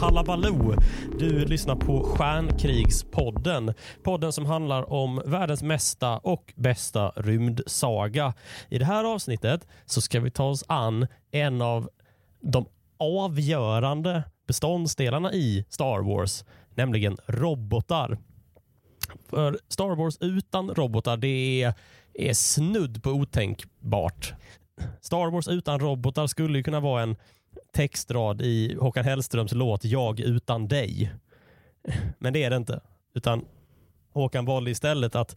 Hallabaloo! Du lyssnar på Stjärnkrigspodden. Podden som handlar om världens mesta och bästa rymdsaga. I det här avsnittet så ska vi ta oss an en av de avgörande beståndsdelarna i Star Wars, nämligen robotar. För Star Wars utan robotar, det är, är snudd på otänkbart. Star Wars utan robotar skulle ju kunna vara en textrad i Håkan Hellströms låt Jag utan dig. Men det är det inte. Utan Håkan valde istället att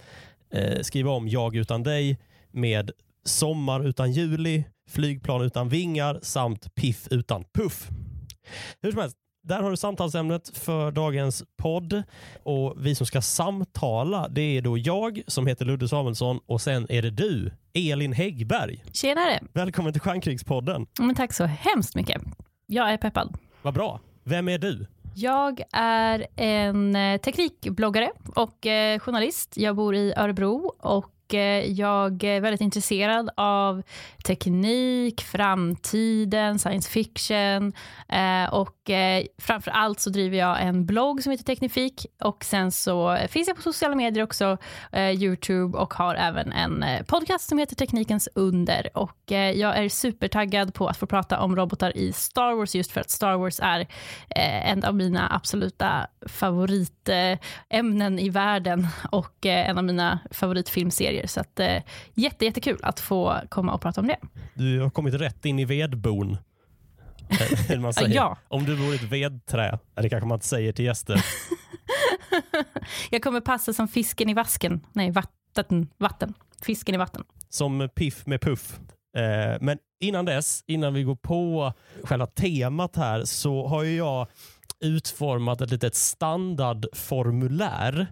eh, skriva om Jag utan dig med Sommar utan juli, Flygplan utan vingar samt Piff utan puff. Hur som helst, där har du samtalsämnet för dagens podd. Och Vi som ska samtala det är då jag som heter Ludde Samuelsson och sen är det du, Elin Häggberg. Tjenare! Välkommen till Stjärnkrigspodden. Men tack så hemskt mycket. Jag är peppad. Vad bra. Vem är du? Jag är en eh, teknikbloggare och eh, journalist. Jag bor i Örebro och Eh, jag är väldigt intresserad av teknik, framtiden, science fiction. Eh, och eh, framför allt så driver jag en blogg som heter Teknifik. Och sen så finns jag på sociala medier också, eh, Youtube och har även en podcast som heter Teknikens under. Och jag är supertaggad på att få prata om robotar i Star Wars just för att Star Wars är en av mina absoluta favoritämnen i världen. Och en av mina favoritfilmserier serier. Så att, eh, jätte, jättekul att få komma och prata om det. Du har kommit rätt in i vedbon. Eh, ja. Om du vore ett vedträ, det kanske man inte säger till gäster. jag kommer passa som fisken i vasken. Nej, vatten. vatten. Fisken i vatten. Som piff med puff. Eh, men innan dess, innan vi går på själva temat här, så har jag utformat ett litet standardformulär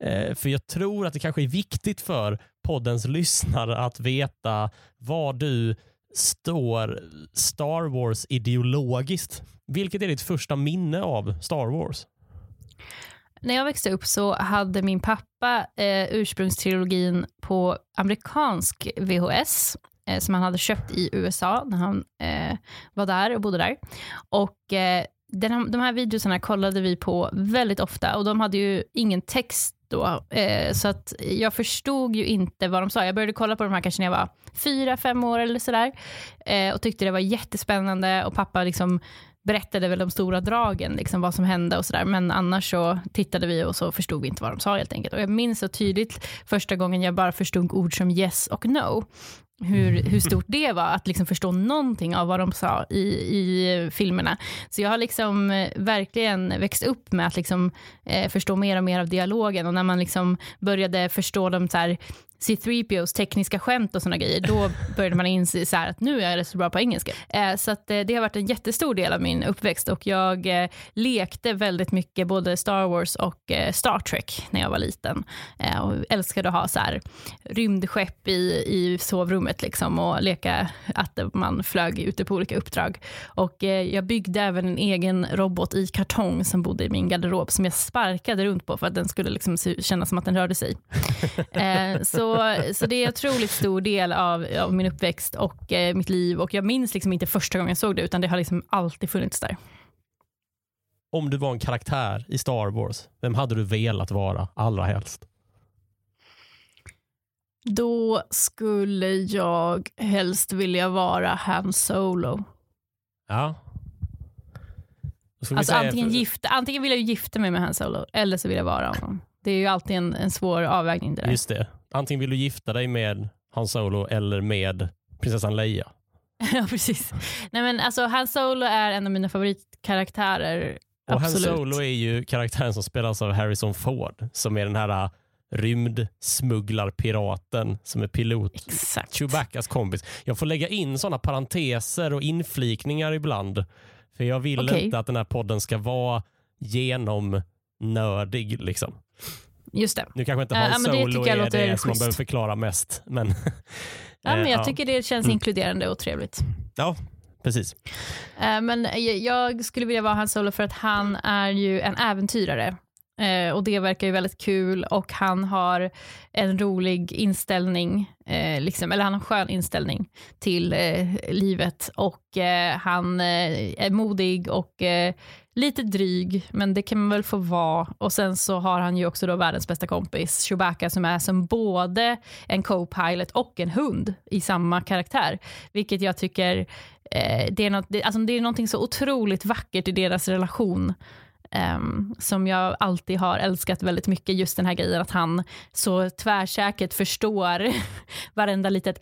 Eh, för jag tror att det kanske är viktigt för poddens lyssnare att veta var du står Star Wars ideologiskt. Vilket är ditt första minne av Star Wars? När jag växte upp så hade min pappa eh, ursprungstrilogin på amerikansk VHS eh, som han hade köpt i USA när han eh, var där och bodde där. Och eh, den, de här videorna kollade vi på väldigt ofta och de hade ju ingen text då. Eh, så att jag förstod ju inte vad de sa. Jag började kolla på de här kanske när jag var fyra, fem år eller sådär. Eh, och tyckte det var jättespännande och pappa liksom berättade väl de stora dragen, liksom vad som hände och sådär. Men annars så tittade vi och så förstod vi inte vad de sa helt enkelt. Och jag minns så tydligt första gången jag bara förstod ord som yes och no hur, hur stort det var att liksom förstå någonting av vad de sa i, i filmerna. Så jag har liksom eh, verkligen växt upp med att liksom, eh, förstå mer och mer av dialogen och när man liksom började förstå de så här, C3POs tekniska skämt och såna grejer, då började man inse så att nu är jag så bra på engelska. Eh, så att, eh, det har varit en jättestor del av min uppväxt och jag eh, lekte väldigt mycket både Star Wars och Star Trek när jag var liten. Och älskade att ha så här, rymdskepp i, i sovrummet liksom, och leka att man flög ute på olika uppdrag. Och jag byggde även en egen robot i kartong som bodde i min garderob som jag sparkade runt på för att den skulle liksom kännas som att den rörde sig. så så, det är en otroligt stor del av, av min uppväxt och eh, mitt liv. Och Jag minns liksom inte första gången jag såg det, utan det har liksom alltid funnits där. Om du var en karaktär i Star Wars, vem hade du velat vara allra helst? Då skulle jag helst vilja vara Han Solo. Ja. Alltså antingen, för... gifta, antingen vill jag gifta mig med Han Solo, eller så vill jag vara honom. Det är ju alltid en, en svår avvägning det där. Just det antingen vill du gifta dig med Han Solo eller med prinsessan Leia. ja, precis. Nej, men alltså, Han Solo är en av mina favoritkaraktärer. Och Absolut. Han Solo är ju karaktären som spelas av Harrison Ford, som är den här äh, rymdsmugglarpiraten som är pilot. Exakt. Chewbaccas kompis. Jag får lägga in sådana parenteser och inflikningar ibland. För jag vill okay. inte att den här podden ska vara genomnördig. Liksom. Just det. Nu kanske inte Hans uh, Solo det är det, som man behöver förklara mest. Men, ja, men jag tycker det känns mm. inkluderande och trevligt. Ja, precis. Uh, men jag skulle vilja vara Hans Solo för att han är ju en äventyrare. Eh, och det verkar ju väldigt kul och han har en rolig inställning, eh, liksom, eller han har en skön inställning till eh, livet och eh, han eh, är modig och eh, lite dryg, men det kan man väl få vara. Och sen så har han ju också då världens bästa kompis Chewbacca som är som både en co-pilot och en hund i samma karaktär, vilket jag tycker eh, det är, något, det, alltså det är någonting så otroligt vackert i deras relation Um, som jag alltid har älskat väldigt mycket, just den här grejen att han så tvärsäkert förstår varenda litet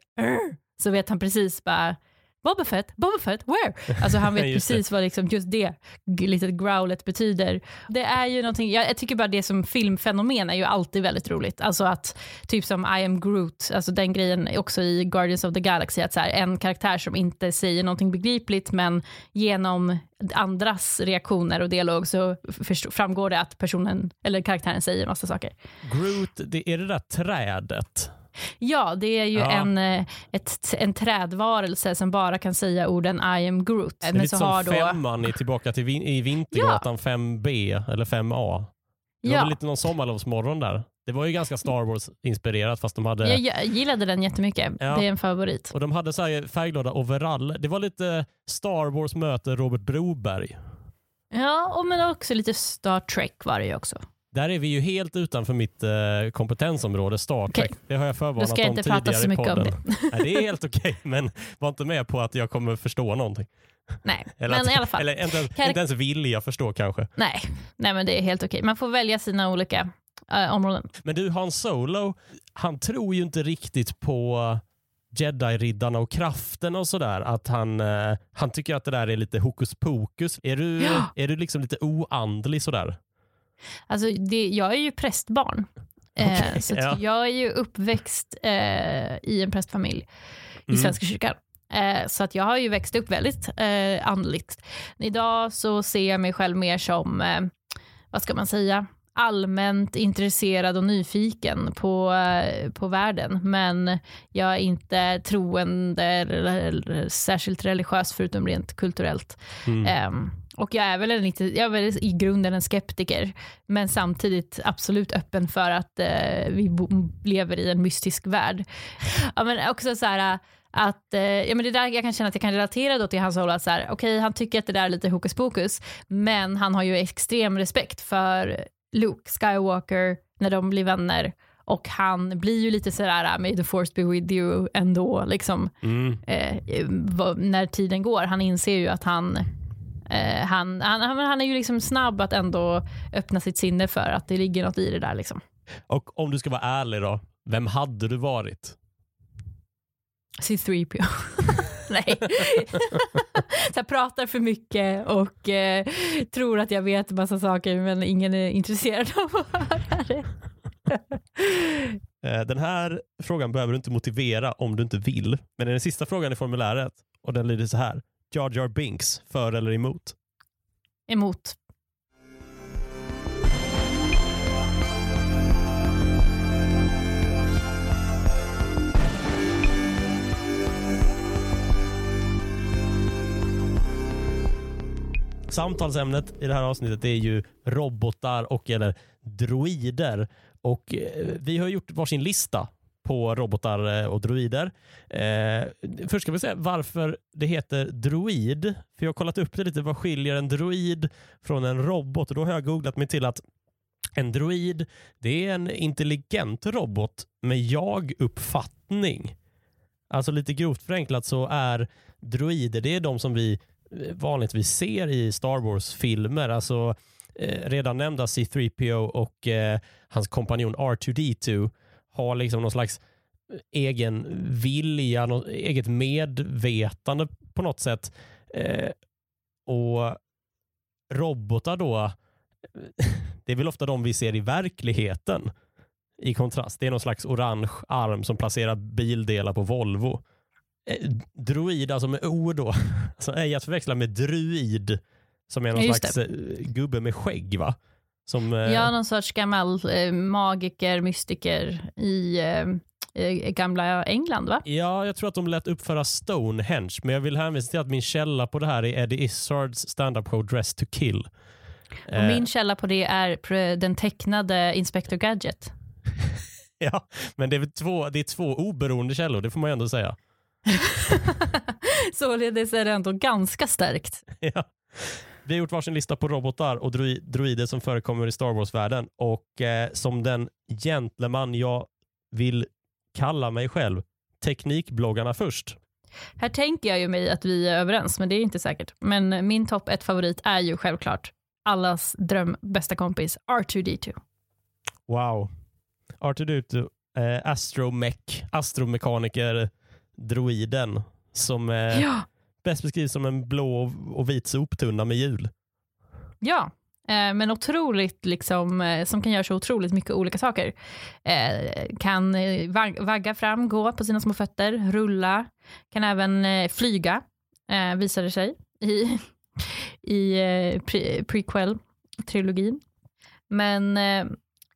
så vet han precis bara Boba Fett, Boba Fett, where? Alltså han vet precis vad liksom just det litet growlet betyder. Det är ju någonting, jag, tycker bara det som filmfenomen är ju alltid väldigt roligt. Alltså att typ som I am Groot, alltså den grejen också i Guardians of the Galaxy, att så här, en karaktär som inte säger någonting begripligt men genom andras reaktioner och dialog så framgår det att personen eller karaktären säger massa saker. Groot, det är det där trädet Ja, det är ju ja. en, eh, ett, en trädvarelse som bara kan säga orden I am Groot. Det är lite som då... femman i Tillbaka till vin i Vintergatan ja. 5B eller 5A. Det var ja. lite någon sommarlovsmorgon där. Det var ju ganska Star Wars-inspirerat fast de hade... Jag, jag gillade den jättemycket. Ja. Det är en favorit. Och de hade så här färgglada overall. Det var lite Star Wars möter Robert Broberg. Ja, och men också lite Star Trek var det ju också. Där är vi ju helt utanför mitt eh, kompetensområde, Star Trek. Okay. Det har jag förvarnat om tidigare Då ska jag inte prata så mycket om det. Nej, det är helt okej, okay, men var inte med på att jag kommer förstå någonting. Nej, eller men att, i alla fall. Eller inte, Kar inte ens vilja förstå kanske. Nej, nej men det är helt okej. Man får välja sina olika uh, områden. Men du, Han Solo, han tror ju inte riktigt på jedi-riddarna och kraften och sådär. Att han, uh, han tycker att det där är lite hokus pokus. Är du, ja. är du liksom lite oandlig sådär? Alltså det, jag är ju prästbarn. Okay, eh, så ja. jag är ju uppväxt eh, i en prästfamilj i mm. Svenska kyrkan. Eh, så att jag har ju växt upp väldigt eh, andligt. Idag så ser jag mig själv mer som, eh, vad ska man säga, allmänt intresserad och nyfiken på, eh, på världen. Men jag är inte troende eller särskilt religiös förutom rent kulturellt. Mm. Och jag är väl, lite, jag är väl i grunden en skeptiker, men samtidigt absolut öppen för att eh, vi lever i en mystisk värld. Ja, men också så här, att, eh, ja, men det där jag kan känna att jag kan relatera då till hans roll, att så här, okay, han tycker att det där är lite hokus pokus, men han har ju extrem respekt för Luke Skywalker när de blir vänner och han blir ju lite sådär, may the force be with you ändå, liksom, mm. eh, när tiden går. Han inser ju att han Eh, han, han, han är ju liksom snabb att ändå öppna sitt sinne för att det ligger något i det där. Liksom. Och om du ska vara ärlig då, vem hade du varit? C3PO. Nej. jag pratar för mycket och eh, tror att jag vet massa saker men ingen är intresserad av att höra det. Eh, den här frågan behöver du inte motivera om du inte vill. Men den sista frågan i formuläret och den lyder så här. Jar Jar Binks, för eller emot? Emot. Samtalsämnet i det här avsnittet är ju robotar och eller droider. Och eh, vi har gjort varsin lista på robotar eh, och droider. Eh, först ska vi säga varför det heter droid. För Jag har kollat upp det lite. Vad skiljer en droid från en robot? Och Då har jag googlat mig till att en droid det är en intelligent robot med jag-uppfattning. Alltså lite grovt förenklat så är droider det är de som vi eh, vanligtvis ser i Star Wars-filmer. Alltså eh, redan nämnda C3PO och eh, hans kompanjon R2D2 har liksom någon slags egen vilja, något eget medvetande på något sätt. Eh, och robotar då, det är väl ofta de vi ser i verkligheten i kontrast. Det är någon slags orange arm som placerar bildelar på Volvo. Eh, droid, alltså med O då, alltså ej att förväxla med druid som är någon ja, slags det. Eh, gubbe med skägg va? Som, eh... Ja, någon sorts gammal eh, magiker, mystiker i eh, gamla England va? Ja, jag tror att de lät uppföra Stonehenge, men jag vill hänvisa till att min källa på det här är Eddie Izzards standup show Dress to kill. Och Eh, min källa på det är den tecknade Inspector Gadget. ja, men det är, två, det är två oberoende källor, det får man ju ändå säga. Således är det ändå ganska starkt. Ja. Vi har gjort varsin lista på robotar och droi- droider som förekommer i Star Wars-världen och eh, som den gentleman jag vill kalla mig själv, teknikbloggarna först. Här tänker jag ju mig att vi är överens, men det är inte säkert. Men min topp ett favorit är ju självklart allas dröm bästa kompis R2D2. Wow. R2D2, eh, astromech, astromekaniker, droiden som eh, Ja, bäst beskrivs som en blå och vit soptunna med hjul. ja. Eh, men otroligt, liksom, eh, som kan göra så otroligt mycket olika saker. Eh, kan eh, vagga fram, gå på sina små fötter, rulla, kan även eh, flyga, eh, det sig i, i eh, pre- prequel-trilogin. Men eh,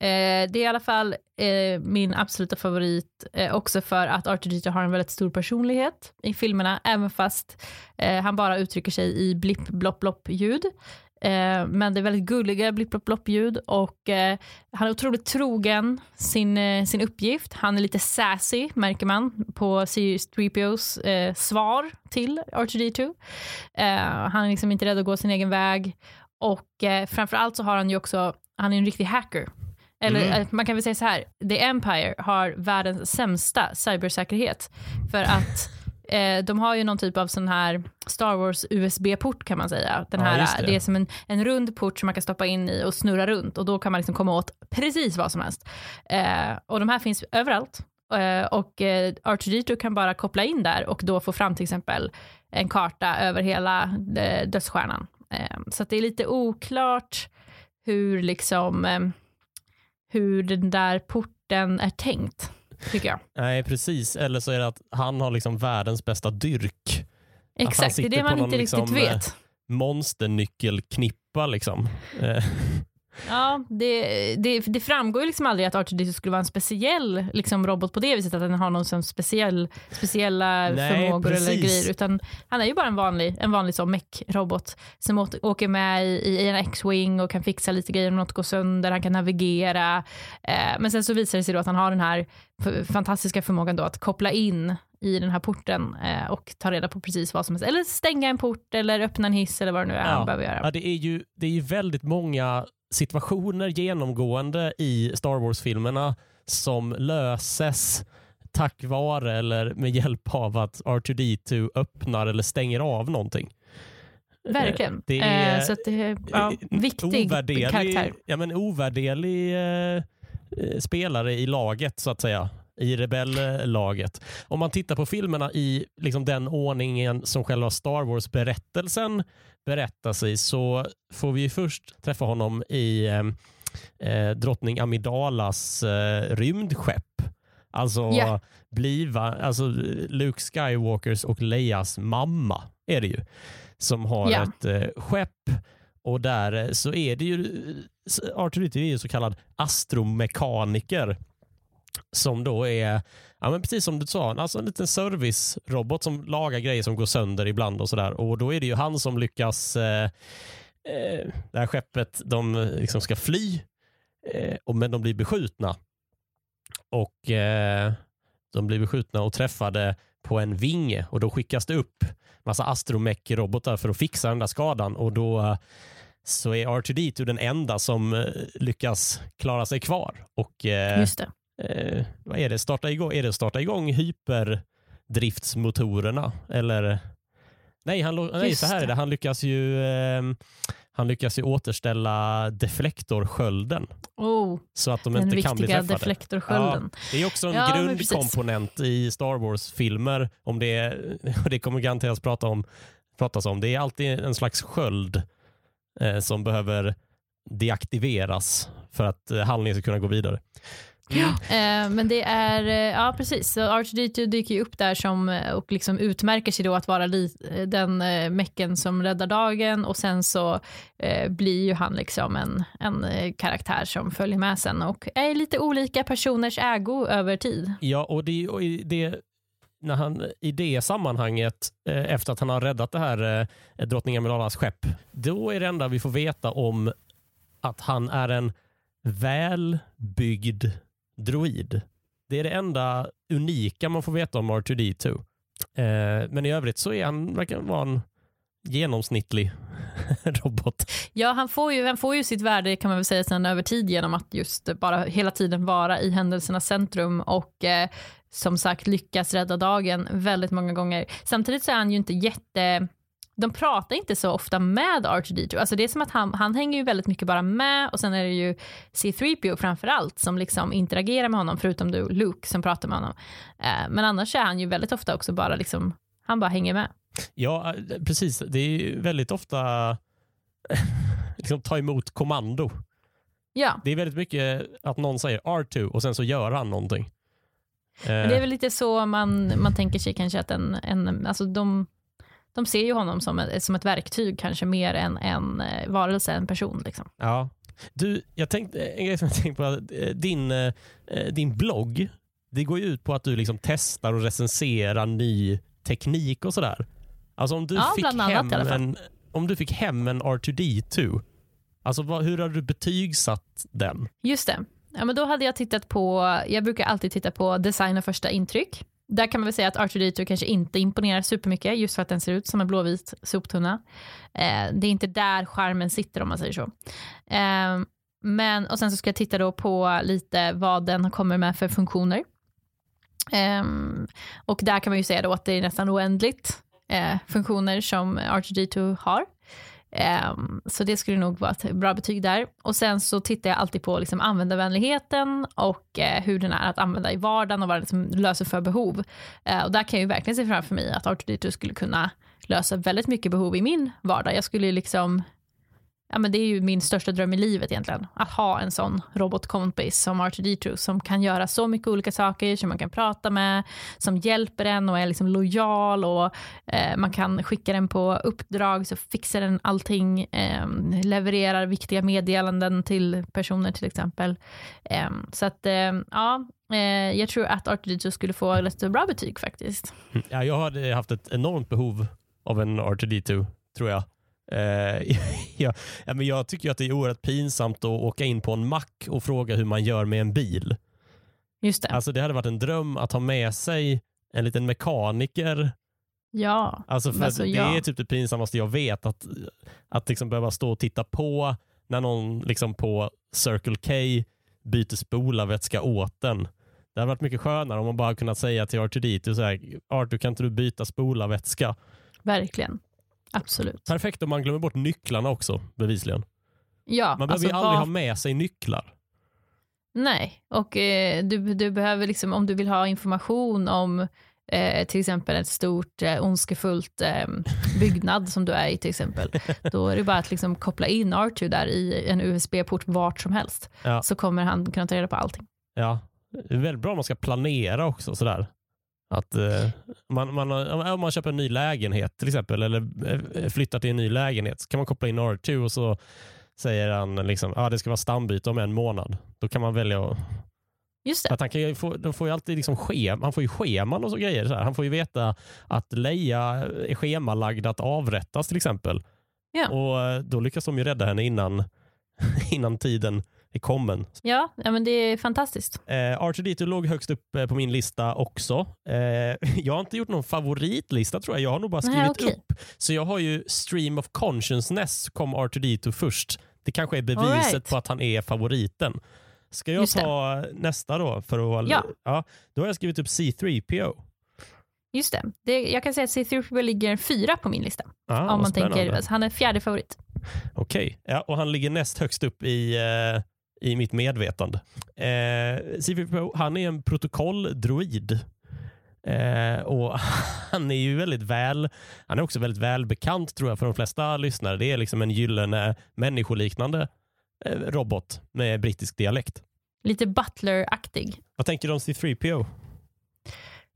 eh, det är i alla fall eh, min absoluta favorit eh, också för att R2D2 har en väldigt stor personlighet i filmerna, även fast eh, han bara uttrycker sig i blipp, blopp, blopp ljud. Eh, men det är väldigt gulliga blipp, blopp, blopp ljud och eh, han är otroligt trogen sin, eh, sin uppgift. Han är lite sassy, märker man, på C3POs eh, svar till R2D2. Eh, han är liksom inte rädd att gå sin egen väg och eh, framförallt så har han ju också, han är en riktig hacker. Eller Mm. eh, man kan väl säga så här, The Empire har världens sämsta cybersäkerhet för att eh, de har ju någon typ av sån här Star Wars USB-port kan man säga. Den Ja, här, just det. det. är som en, en rund port som man kan stoppa in i och snurra runt och då kan man liksom komma åt precis vad som helst. Eh, och de här finns överallt. Eh, och eh, R2D2 kan bara koppla in där och då få fram till exempel en karta över hela eh, dödsstjärnan. Eh, så det är lite oklart hur liksom eh, hur den där porten är tänkt, tycker jag. Nej, precis. Eller så är det att han har liksom världens bästa dyrk. Exakt, det är det man inte riktigt liksom, eh, vet. Monsternyckelknippa liksom. Ja, det, det, det framgår ju liksom aldrig att R2D2 skulle vara en speciell liksom, robot på det viset, att den har någon speciell, speciella Nej, förmågor eller precis. grejer, utan han är ju bara en vanlig, en vanlig sån mech-robot som åker med i, i en X-Wing och kan fixa lite grejer om något går sönder, han kan navigera. Eh, men sen så visar det sig då att han har den här fantastiska förmågan då att koppla in i den här porten eh, och ta reda på precis vad som helst. Eller stänga en port eller öppna en hiss eller vad det nu är han behöver göra. Ja, det, är ju, det är ju väldigt många situationer genomgående i Star Wars-filmerna som löses tack vare eller med hjälp av att R2D2 öppnar eller stänger av någonting. Verkligen. Det är eh, så det är ja, viktig ovärderlig, karaktär. Ja, men ovärderlig eh, eh, spelare i laget så att säga. I rebellaget. Om man tittar på filmerna i liksom den ordningen som själva Star Wars-berättelsen berättas i så får vi först träffa honom i eh, eh, drottning Amidalas eh, rymdskepp. Alltså, Ja. bliva, alltså Luke Skywalkers och Leias mamma är det ju. Som har Ja. ett eh, skepp och där eh, så är det ju Arthur är ju så kallad astromekaniker som då är, ja men precis som du sa, alltså en liten servicerobot som lagar grejer som går sönder ibland och sådär. Och då är det ju han som lyckas, eh, eh, det här skeppet, de liksom ska fly, eh, och, men de blir beskjutna. Och eh, de blir beskjutna och träffade på en vinge och då skickas det upp massa astromech-robotar för att fixa den där skadan och då så är R2D2 den enda som eh, lyckas klara sig kvar. Och eh, Just det eh, vad är det? Starta igång, är det starta igång hyperdriftsmotorerna? Eller? Nej, han, nej så här är det. Han lyckas ju, eh, han lyckas ju återställa deflektorskölden Oh, så att de inte kan bli träffade. deflektorskölden. Det är också en Ja, grundkomponent i Star Wars-filmer. Om det, är, det kommer garanteras prata om, pratas om. Det är alltid en slags sköld eh, som behöver deaktiveras för att eh, handlingen ska kunna gå vidare. Mm. Eh, men det är, eh, ja precis, så R2D2 dyker ju upp där som, eh, och liksom utmärker sig då att vara li, den eh, mecken som räddar dagen och sen så eh, blir ju han liksom en, en karaktär som följer med sen och är lite olika personers ägo över tid. Ja, och det, och det när han, i det sammanhanget, efter att han har räddat det här eh, drottning Amidalas skepp, då är det enda vi får veta om att han är en välbyggd droid. Det är det enda unika man får veta om R2D2. Eh, men i övrigt så är han, verkar vara en genomsnittlig robot. Ja, han får, ju, han får ju sitt värde kan man väl säga sen över tid genom att just bara hela tiden vara i händelsernas centrum och eh, som sagt lyckas rädda dagen väldigt många gånger. Samtidigt så är han ju inte jätte de pratar inte så ofta med R2D2. Alltså det är som att han, han hänger ju väldigt mycket bara med och sen är det ju C3PO framför allt som liksom interagerar med honom, förutom du Luke som pratar med honom. Eh, men annars är han ju väldigt ofta också bara liksom, han bara hänger med. Ja, eh, precis. Det är ju väldigt ofta liksom ta emot kommando. Ja. Det är väldigt mycket att någon säger R2 och sen så gör han någonting. Men det är väl lite så man, man tänker sig kanske att en, en alltså de, de ser ju honom som ett, som ett verktyg kanske mer än en eh, varelse, en person. Liksom. Ja. Du, jag tänkte, en grej som jag tänkte på, eh, din, eh, din blogg, det går ju ut på att du liksom testar och recenserar ny teknik och sådär. Alltså om du, Ja, fick hem en, om du fick hem en R2D2, alltså vad, hur har du betygsatt den? Just det. Ja, men då hade jag tittat på, jag brukar alltid titta på design och första intryck. Där kan man väl säga att R2D2 kanske inte imponerar supermycket just för att den ser ut som en blåvit soptunna. Eh, det är inte där skärmen sitter om man säger så. Eh, men, och sen så ska jag titta då på lite vad den kommer med för funktioner. Eh, och där kan man ju säga då att det är nästan oändligt eh, funktioner som R2D2 har. Um, så det skulle nog vara ett bra betyg där. Och sen så tittar jag alltid på liksom användarvänligheten och uh, hur den är att använda i vardagen och vad den liksom löser för behov. Uh, och där kan jag ju verkligen se framför mig att Artur skulle kunna lösa väldigt mycket behov i min vardag. Jag skulle ju liksom Ja, men det är ju min största dröm i livet egentligen. Att ha en sån robotkompis som R2D2 som kan göra så mycket olika saker, som man kan prata med, som hjälper en och är liksom lojal och eh, man kan skicka den på uppdrag så fixar den allting, eh, levererar viktiga meddelanden till personer till exempel. Eh, så att eh, ja, eh, jag tror att R2D2 skulle få ett bra betyg faktiskt. Ja, jag hade haft ett enormt behov av en R2D2, tror jag. Eh, ja, men jag tycker att det är oerhört pinsamt att åka in på en mack och fråga hur man gör med en bil. Just det. Alltså Det hade varit en dröm att ha med sig en liten mekaniker. ja. Alltså för Alltså, det ja. är typ det pinsammaste jag vet. Att, att liksom behöva stå och titta på när någon liksom på Circle K byter spolarvätska åt den. Det hade varit mycket skönare om man bara kunnat säga till R2D2 så här, Arthur kan inte du byta spolarvätska? Verkligen. Absolut. Perfekt om man glömmer bort nycklarna också bevisligen. Ja, Man behöver alltså ju aldrig vad- ha med sig nycklar. Nej, och eh, du, du behöver liksom, om du vill ha information om eh, till exempel ett stort eh, ondskefullt eh, byggnad som du är i till exempel, då är det bara att liksom koppla in R2 där i en USB-port vart som helst, Ja. så kommer han kunna ta reda på allting. Ja, det är väldigt bra om man ska planera också. Sådär. Att eh, man, man, om man köper en ny lägenhet till exempel eller eh, flyttar till en ny lägenhet så kan man koppla in R2 och så säger han liksom, ah, det ska vara stambyte om en månad. Då kan man välja att... Just det. att han, kan få, de får ju alltid liksom schem, han får ju scheman och så grejer. Så. Han får ju veta att Leia är schemalagd att avrättas till exempel. Ja. Och eh, Då lyckas de ju rädda henne innan, innan tiden är kommen. Ja, ja, men det är fantastiskt. Eh, R2D2 låg högst upp eh, på min lista också. Eh, jag har inte gjort någon favoritlista tror jag. Jag har nog bara skrivit Nej, okej. upp. Så jag har ju Stream of Consciousness kom R2D2 först. Det kanske är beviset right. på att han är favoriten. Ska jag Just det. ta nästa då? För att, Ja. Då har jag skrivit upp C3PO. Just det. det. Jag kan säga att C3PO ligger fyra på min lista. Ah, om man spännande. tänker, alltså, han är fjärde favorit. Okej, ja, och han ligger näst högst upp i, eh, i mitt medvetande. Eh, C3PO, han är en protokolldroid. Eh, och han är ju väldigt väl, han är också väldigt välbekant tror jag för de flesta lyssnare. Det är liksom en gyllene människoliknande eh, robot med brittisk dialekt. Lite Butler-aktig. Vad tänker du om C3PO?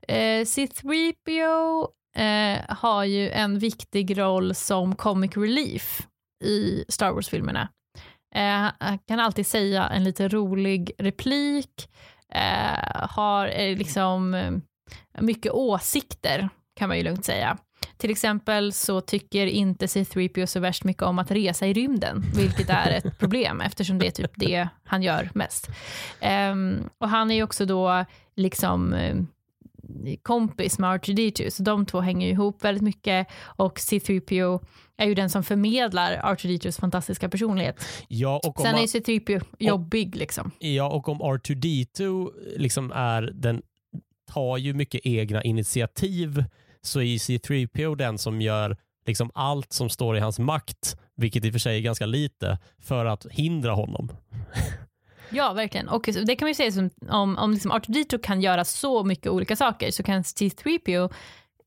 Eh, C3PO eh, har ju en viktig roll som comic relief i Star Wars-filmerna. Eh, han kan alltid säga en lite rolig replik, eh, har eh, liksom mycket åsikter kan man ju lugnt säga. till exempel så tycker inte C3PO så värst mycket om att resa i rymden, vilket är ett problem eftersom det är typ det han gör mest. Um, och han är ju också då liksom kompis med R2D2, så de två hänger ihop väldigt mycket och C3PO är ju den som förmedlar R2D2s fantastiska personlighet. Ja, och Sen är ju C3PO jobbig liksom. Ja, och om R2D2 liksom är den tar ju mycket egna initiativ så är C3PO den som gör liksom allt som står i hans makt, vilket i och för sig är ganska lite, för att hindra honom. Ja, verkligen. Och det kan man ju säga som om, om liksom R2D2 kan göra så mycket olika saker så kan C3PO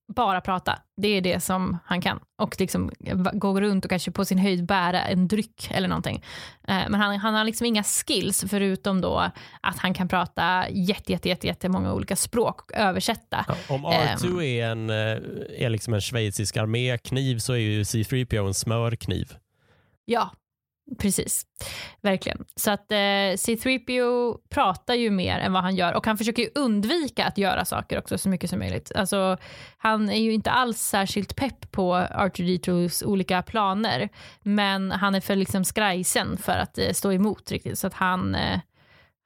bara prata. Det är det som han kan. Och liksom gå runt och kanske på sin höjd bära en dryck eller någonting. Eh, men han, han har liksom inga skills förutom då att han kan prata jätte, jätte, jätte, jättemånga olika språk och översätta. Ja, om R2 um, är, en, eh, är liksom en schweizisk armékniv så är ju C3PO en smörkniv. Ja, Precis, verkligen. Så att eh, C3PO pratar ju mer än vad han gör och han försöker ju undvika att göra saker också så mycket som möjligt. Alltså, han är ju inte alls särskilt pepp på R2D2s olika planer, men han är för liksom skrajsen för att eh, stå emot riktigt, så att han eh,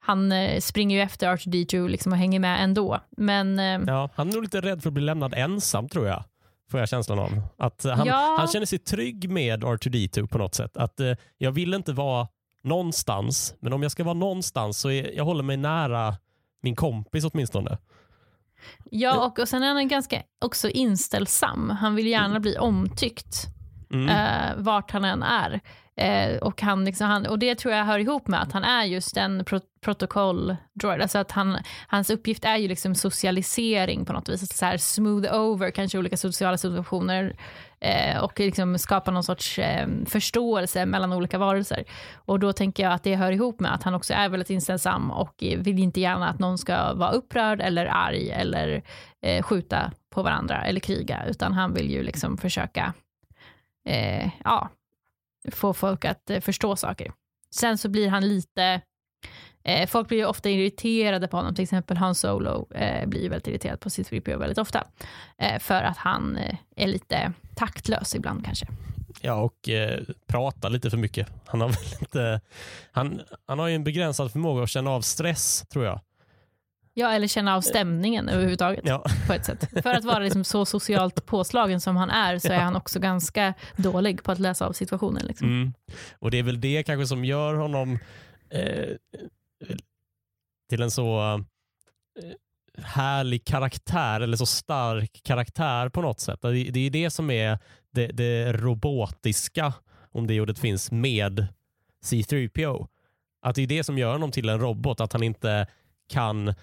han eh, springer ju efter R2D2 liksom och hänger med ändå. Men, eh, ja, han är nog lite rädd för att bli lämnad ensam tror jag får jag känslan av. Att han, ja. han känner sig trygg med R2D2 på något sätt. Att eh, jag vill inte vara någonstans, men om jag ska vara någonstans så är, jag håller mig nära min kompis åtminstone. Ja, och, och sen är han ganska också inställsam. Han vill gärna bli omtyckt mm. eh, vart han än är. Eh, och, han, liksom, han, och det tror jag hör ihop med att han är just en pro protokoll-droid. Alltså att han, hans uppgift är ju liksom socialisering på något vis. Så här smooth over kanske olika sociala situationer eh, och liksom skapa någon sorts eh, förståelse mellan olika varelser. Och då tänker jag att det hör ihop med att han också är väldigt inställsam och vill inte gärna att någon ska vara upprörd eller arg eller eh, skjuta på varandra eller kriga, utan han vill ju liksom försöka eh, ja, få folk att eh, förstå saker. Sen så blir han lite, eh, folk blir ju ofta irriterade på honom, till exempel Han Solo eh, blir väldigt irriterad på sitt 3 väldigt ofta, eh, för att han eh, är lite taktlös ibland kanske. Ja, och eh, pratar lite för mycket. Han har, väl inte, han, han har ju en begränsad förmåga att känna av stress, tror jag. Ja, eller känna av stämningen överhuvudtaget. Ja. På ett sätt. För att vara liksom så socialt påslagen som han är så är han också ganska dålig på att läsa av situationen. Liksom. Mm. Och Det är väl det kanske som gör honom eh, till en så eh, härlig karaktär eller så stark karaktär på något sätt. Det, det är det som är det, det robotiska, om det ordet finns, med C3PO. Att det är det som gör honom till en robot, att han inte kan Eh,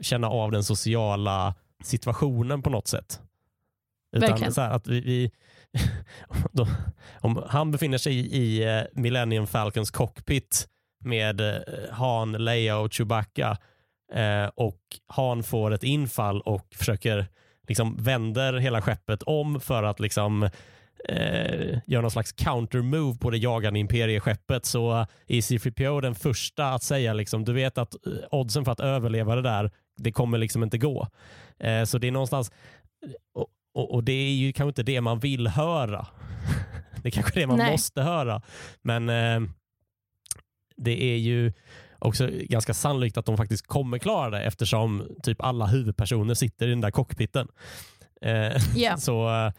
känna av den sociala situationen på något sätt. Utan så att vi, vi då, om han befinner sig i, i eh, Millennium Falcons cockpit med eh, Han, Leia och Chewbacca eh, och Han får ett infall och försöker liksom vänder hela skeppet om för att liksom eh, göra någon slags counter move på det jagande imperieskeppet så är C3PO den första att säga liksom, du vet att oddsen för att överleva det där, det kommer liksom inte gå. Eh, så det är någonstans, och, och, och, det är ju kanske inte det man vill höra. det är kanske är det man Nej. måste höra. Men eh, det är ju också ganska sannolikt att de faktiskt kommer klara det eftersom typ alla huvudpersoner sitter i den där cockpiten. Yeah. Så eh,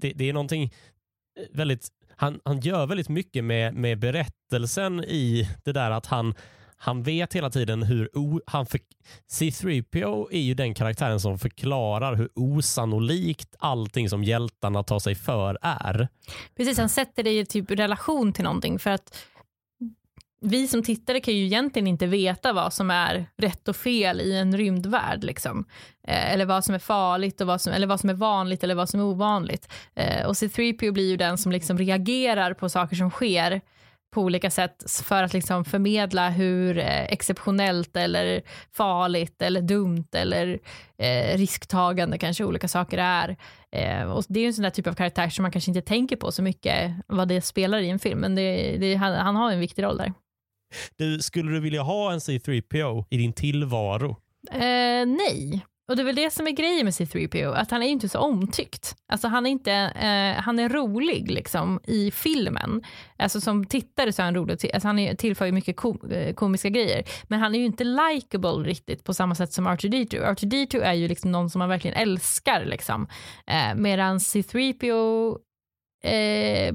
det, det, är någonting väldigt, han, han gör väldigt mycket med, med berättelsen i det där att han, han vet hela tiden hur o, han för, C3PO är ju den karaktären som förklarar hur osannolikt allting som hjältarna tar sig för är. Precis, han sätter det i typ relation till någonting för att vi som tittare kan ju egentligen inte veta vad som är rätt och fel i en rymdvärld. Liksom. Eh, eller vad som är farligt, och vad som, eller vad som är vanligt eller vad som är ovanligt. Eh, och C3PO blir ju den som liksom reagerar på saker som sker på olika sätt för att liksom förmedla hur eh, exceptionellt eller farligt eller dumt eller eh, risktagande kanske olika saker är. Eh, och det är en sån där typ av karaktär som man kanske inte tänker på så mycket vad det spelar i en film, men det, det, han, han har en viktig roll där. Du, skulle du vilja ha en C3PO i din tillvaro? Eh, nej, och det är väl det som är grejen med C3PO, att han är inte så omtyckt. Alltså han är inte, eh, han är rolig liksom i filmen. Alltså som tittare så är han rolig, alltså han är, tillför ju mycket kom, eh, komiska grejer. Men han är ju inte likable riktigt på samma sätt som R2D2. R2D2 är ju liksom någon som man verkligen älskar liksom. Eh, Medan C3PO, eh,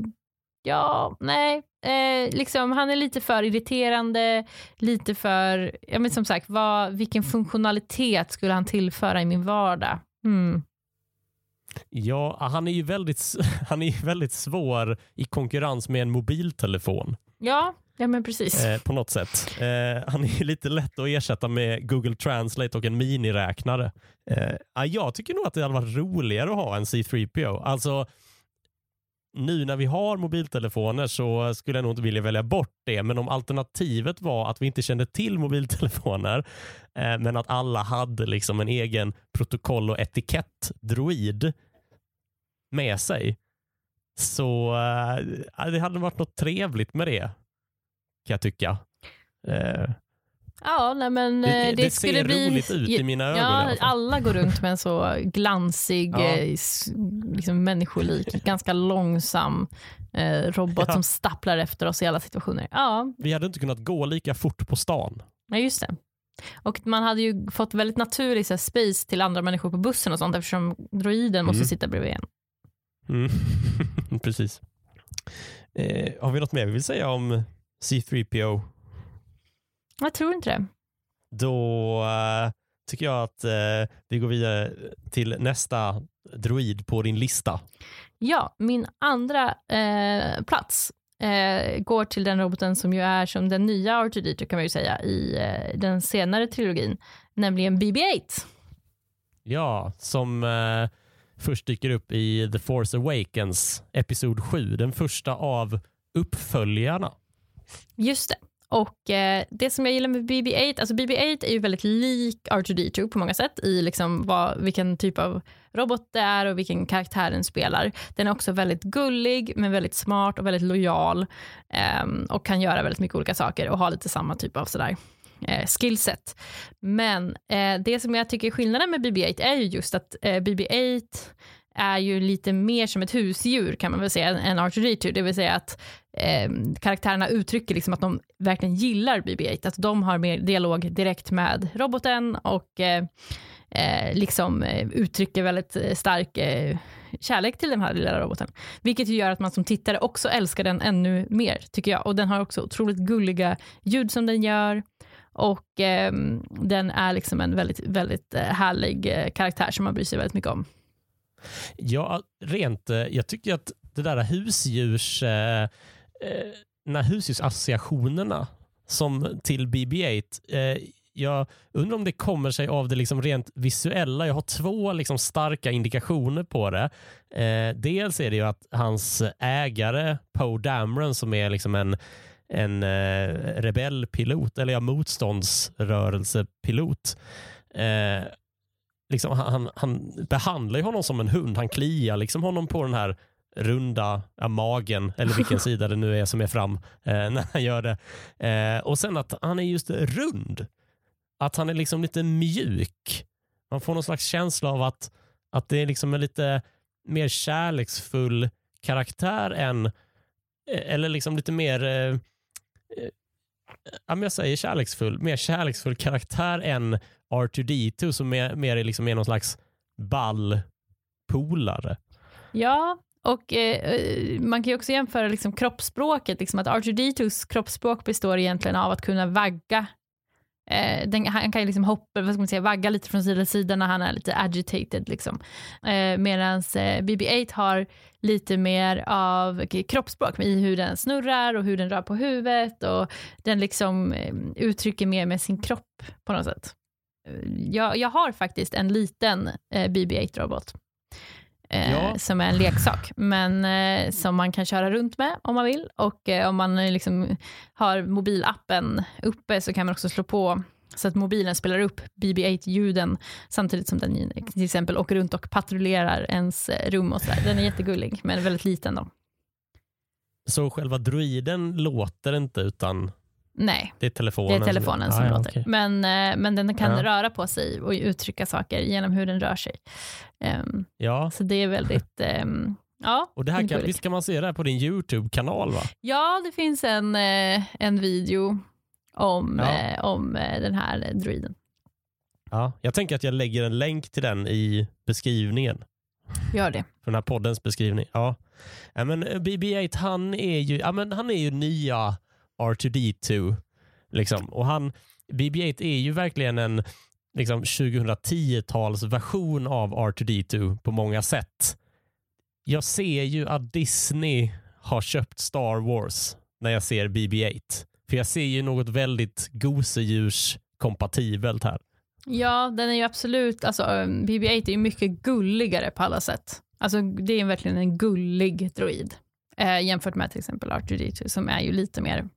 ja, nej, Eh, liksom, han är lite för irriterande, lite för, ja men som sagt, vad, vilken funktionalitet skulle han tillföra i min vardag? Mm. Ja, han är ju väldigt, han är väldigt svår i konkurrens med en mobiltelefon. Ja, ja men precis. Eh, på något sätt. Eh, han är lite lätt att ersätta med Google Translate och en miniräknare. Eh, jag tycker nog att det hade varit roligare att ha en C3PO. Alltså, nu när vi har mobiltelefoner så skulle jag nog inte vilja välja bort det, men om alternativet var att vi inte kände till mobiltelefoner, eh, men att alla hade liksom en egen protokoll och etikett-droid med sig, så eh, det hade varit något trevligt med det, kan jag tycka. Eh, Ja, nej men det, det, eh, det skulle ser bli... roligt ut i mina ögon. Ja, alla går runt med en så glansig, ja. Eh, liksom människolik, ganska långsam eh, robot ja. som stapplar efter oss i alla situationer. Ja. Vi hade inte kunnat gå lika fort på stan. Nej, just det. Och man hade ju fått väldigt naturlig så här, space till andra människor på bussen och sånt eftersom droiden måste mm. sitta bredvid en. Mm. Precis. Eh, har vi något mer vi vill säga om C3PO jag tror inte det. Då uh, tycker jag att uh, vi går vidare till nästa droid på din lista. Ja, min andra uh, plats går till den roboten som ju är som den nya R2D2 kan man ju säga i den senare trilogin, nämligen BB-8. Ja, som först dyker upp i The Force Awakens, episod 7, den första av uppföljarna. Just det. Och eh, det som jag gillar med BB-8, alltså BB-8 är ju väldigt lik R2D2 på många sätt i liksom vad, vilken typ av robot det är och vilken karaktär den spelar. Den är också väldigt gullig men väldigt smart och väldigt lojal eh, och kan göra väldigt mycket olika saker och ha lite samma typ av sådär eh, skillset. Men eh, det som jag tycker är skillnaden med BB-8 är ju just att eh, BB-8 är ju lite mer som ett husdjur kan man väl säga än R2D2, typ. det vill säga att eh, karaktärerna uttrycker liksom att de verkligen gillar BB-8, att de har mer dialog direkt med roboten och eh, eh, liksom eh, uttrycker väldigt eh, stark eh, kärlek till den här lilla roboten. Vilket gör att man som tittare också älskar den ännu mer, tycker jag. Och den har också otroligt gulliga ljud som den gör. Och eh, den är liksom en väldigt, väldigt eh, härlig eh, karaktär som man bryr sig väldigt mycket om. Ja, rent, eh, jag tycker att det där husdjurs eh, eh när husdjursassociationerna som till BB-8, eh, jag undrar om det kommer sig av det liksom rent visuella. Jag har två liksom starka indikationer på det. Eh, dels är det ju att hans ägare Poe Dameron som är liksom en, en eh, rebellpilot, eller ja, motståndsrörelsepilot, eh, liksom han, han behandlar honom som en hund. Han kliar liksom honom på den här runda ja, magen, eller vilken sida det nu är som är fram eh, när han gör det. Eh, och sen att han är just rund. Att han är liksom lite mjuk. Man får någon slags känsla av att, att det är liksom en lite mer kärleksfull karaktär än, eh, eller liksom lite mer, eh, eh jag säger kärleksfull, mer kärleksfull karaktär än R2D2 som är, mer är, liksom är någon slags ball polare. Ja, och eh, Man kan ju också jämföra liksom kroppsspråket, liksom att R2D2s kroppsspråk består egentligen av att kunna vagga. Eh, den, han kan ju liksom hoppa, vad ska man säga, vagga lite från sida till sida när han är lite agitated. Liksom. Eh, Medan eh, BB-8 har lite mer av kroppsspråk i hur den snurrar och hur den rör på huvudet och den liksom eh, uttrycker mer med sin kropp på något sätt. Eh, jag, jag har faktiskt en liten eh, BB-8-robot eh, ja. som är en leksak, men eh, som man kan köra runt med om man vill. Och eh, om man liksom har mobilappen uppe så kan man också slå på så att mobilen spelar upp BB-8-ljuden samtidigt som den till exempel åker runt och patrullerar ens rum. och så där. Den är jättegullig, men väldigt liten. då. Så själva droiden låter inte utan Nej, Det är telefonen. det är telefonen som Ah, ja, låter. okej. Men, eh, men den kan Ja. röra på sig och uttrycka saker genom hur den rör sig. Ehm, Ja, så det är väldigt... ehm, ja, och det här kan, visst kan man se det här på din YouTube-kanal va? Ja, det finns en, eh, en video om, Ja. eh, om den här druiden. Ja. Jag tänker att jag lägger en länk till den i beskrivningen. Gör det. För den här poddens beskrivning. Ja. Ja, men eh, BB-8 han är ju, ja, men han är ju nya R2D2. Liksom. Och han, BB-8 är ju verkligen en liksom, 2010-tals version av R2D2 på många sätt. Jag ser ju att Disney har köpt Star Wars när jag ser BB-8. För jag ser ju något väldigt gosedjurskompatibelt här. Ja, den är ju absolut, alltså um, BB-8 är ju mycket gulligare på alla sätt. Alltså det är verkligen en gullig droid. Eh, jämfört med till exempel R2D2 som är ju lite mer,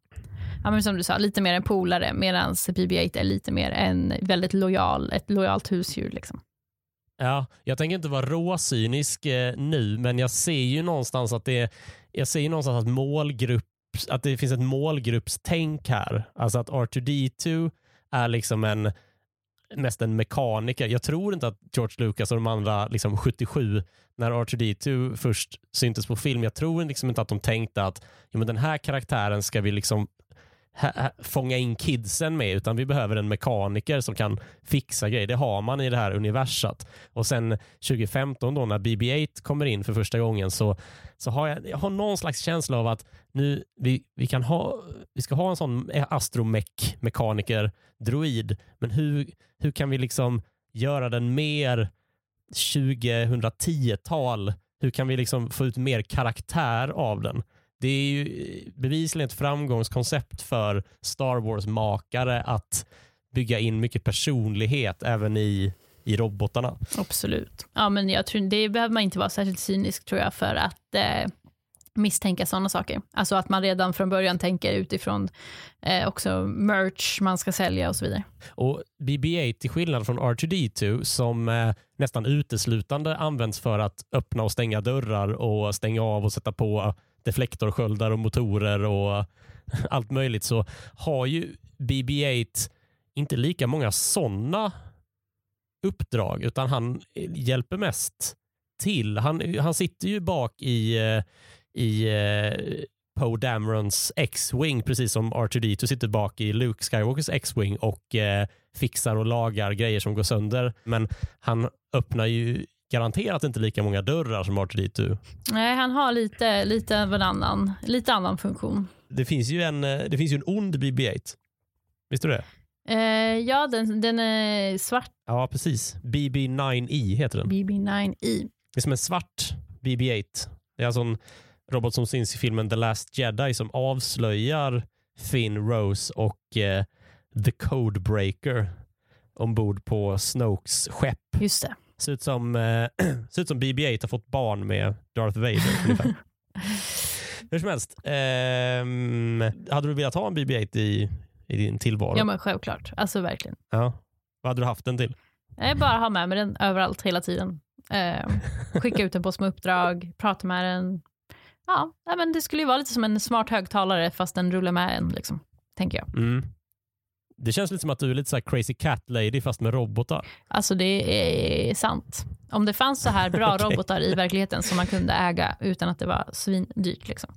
ja men som du sa, lite mer en polare medan BB-8 är lite mer en väldigt lojal, ett lojalt husdjur liksom. Ja, jag tänker inte vara råcynisk eh, nu, men jag ser ju någonstans att det jag ser ju någonstans att målgrupp att det finns ett målgruppstänk här. Alltså att R2D2 är liksom en mest en mekaniker. Jag tror inte att George Lucas och de andra liksom 77 när R2D2 först syntes på film, jag tror liksom inte att de tänkte att ja, men den här karaktären ska vi liksom fånga in kidsen med, utan vi behöver en mekaniker som kan fixa grejer. Det har man i det här universat. Och sen 2015 då när BB-8 kommer in för första gången så, så har jag, jag har någon slags känsla av att nu vi, vi, kan ha, vi ska ha en sån astromech mekaniker droid, men hur, hur kan vi liksom göra den mer 2010-tal? Hur kan vi liksom få ut mer karaktär av den? Det är ju bevisligen ett framgångskoncept för Star Wars-makare att bygga in mycket personlighet även i, i robotarna. Absolut. Ja, men jag tror, det behöver man inte vara särskilt cynisk tror jag för att eh, misstänka sådana saker. Alltså att man redan från början tänker utifrån eh, också merch man ska sälja och så vidare. Och BB-8 till skillnad från R2D2 som eh, nästan uteslutande används för att öppna och stänga dörrar och stänga av och sätta på deflektorsköldar och motorer och allt möjligt så har ju BB-8 inte lika många sådana uppdrag utan han hjälper mest till. Han, han sitter ju bak i, eh, i eh, Poe Damerons X-Wing precis som R2D2 sitter bak i Luke Skywalkers X-Wing och eh, fixar och lagar grejer som går sönder. Men han öppnar ju garanterat inte lika många dörrar som R2D2. Nej, han har lite, lite av en annan, lite annan funktion. Det finns ju en, eh, det finns ju en ond BB-8. Visste du det? Eh, ja, den, den är svart, Ja, precis. BB-9E heter den. BB9i. Det är som en svart BB-8. Det är alltså en robot som syns i filmen The Last Jedi som avslöjar Finn, Rose och eh, The Codebreaker ombord på Snokes skepp. Just det. Ser ut som, eh, ser ut som BB-8 har fått barn med Darth Vader ungefär. Hur som helst. ehm, hade du velat ha en BB-8 i, i din tillvaro? Ja, men självklart. Alltså verkligen. Ja. Vad hade du haft den till? Jag bara ha med mig den överallt hela tiden. Eh, skicka ut den på små uppdrag, prata med den. Ja, men det skulle ju vara lite som en smart högtalare fast den rullar med en, liksom, tänker jag. Mm. Det känns lite som att du är lite så här crazy cat lady fast med robotar. Alltså det är sant. Om det fanns så här bra Okej. robotar i verkligheten som man kunde äga utan att det var svindyrt liksom.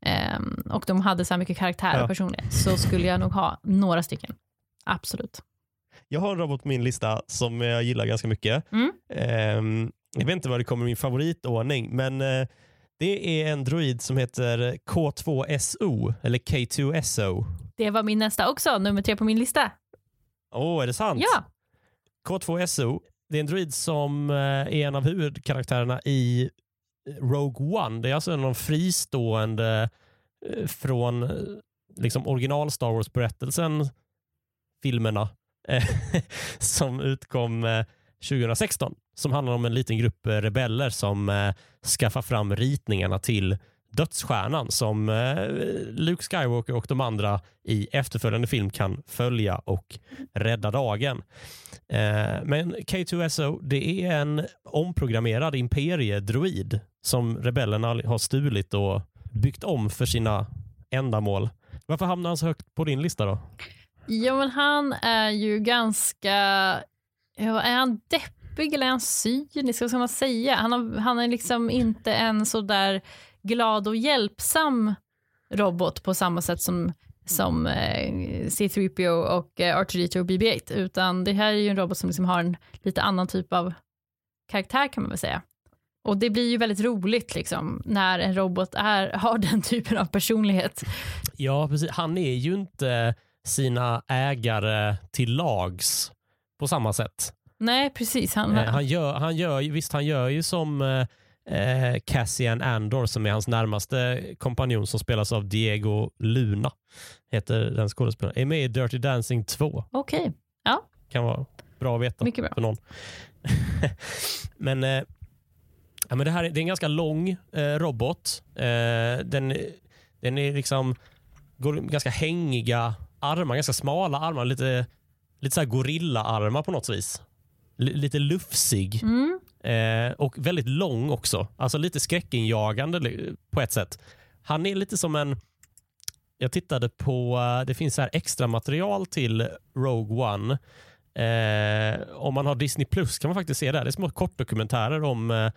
Ehm, och de hade så här mycket karaktär Ja. och personlighet så skulle jag nog ha några stycken. Absolut. Jag har en robot på min lista som jag gillar ganska mycket. Mm. Ehm, jag vet inte vad det kommer i min favoritordning, men eh, det är en droid som heter K2SO, eller K2SO. Det var min nästa också, nummer tre på min lista. Åh, är det sant? Ja, K2SO, det är en droid som eh, är en av huvudkaraktärerna i Rogue One. Det är alltså en av de fristående eh, från eh, liksom original Star Wars-berättelsen, filmerna, eh, som utkom eh, 2016. Som handlar om en liten grupp eh, rebeller som eh, skaffar fram ritningarna till dödsstjärnan som eh, Luke Skywalker och de andra i efterföljande film kan följa och rädda dagen. Eh, men K2SO det är en omprogrammerad imperiedroid som rebellerna har stulit och byggt om för sina ändamål. Varför hamnar han så högt på din lista då? Ja, men han är ju ganska... Ja, är han deppig eller är han cynisk? Vad ska man säga? Han, har, han är liksom inte en så där glad och hjälpsam robot på samma sätt som, som eh, C3PO och eh, R2D2 och BB-8, utan det här är ju en robot som liksom har en lite annan typ av karaktär kan man väl säga. Och det blir ju väldigt roligt liksom, när en robot är, har den typen av personlighet. Ja, precis. Han är ju inte sina ägare till lags på samma sätt. Nej, precis. Han, Eh, han, gör, han, gör, visst, han gör ju som eh, Cassian Andor som är hans närmaste kompanjon som spelas av Diego Luna. Heter den skådespelaren. Är med i Dirty Dancing 2. Okej, Kan vara bra att veta mycket bra. för någon. men, eh, ja, men det här är, det är en ganska lång eh, robot. Eh, den, den är liksom går ganska hängiga armar, ganska smala armar. Lite, lite så här gorilla-armar på något vis. L- lite lufsig. Mm. Eh, och väldigt lång också. Alltså lite skräckinjagande på ett sätt. Han är lite som en... Jag tittade på, eh, det finns här extra material till Rogue One. Eh, om man har Disney Plus kan man faktiskt se det. Det är små kortdokumentärer om eh,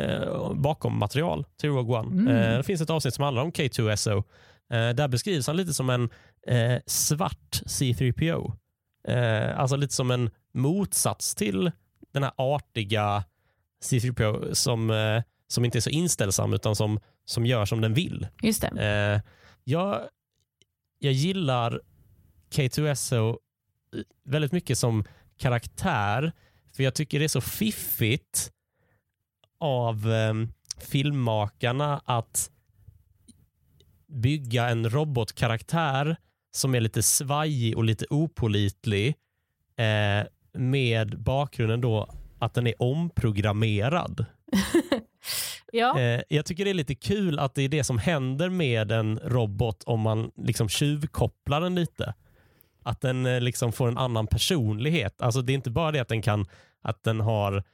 eh, bakom material till Rogue One. Mm. Eh, det finns ett avsnitt som handlar om K2SO. Eh, där beskrivs han lite som en eh, svart C3PO. Eh, alltså lite som en motsats till den här artiga C3PO som, eh, som inte är så inställsam utan som, som gör som den vill. Just det. Eh, jag, jag gillar K2SO väldigt mycket som karaktär för jag tycker det är så fiffigt av eh, filmmakarna att bygga en robotkaraktär som är lite svajig och lite opolitlig eh, med bakgrunden då att den är omprogrammerad. Ja, Eh, jag tycker det är lite kul att det är det som händer med en robot om man liksom tjuvkopplar den lite. Att den eh, liksom får en annan personlighet. Alltså det är inte bara det att den kan att den har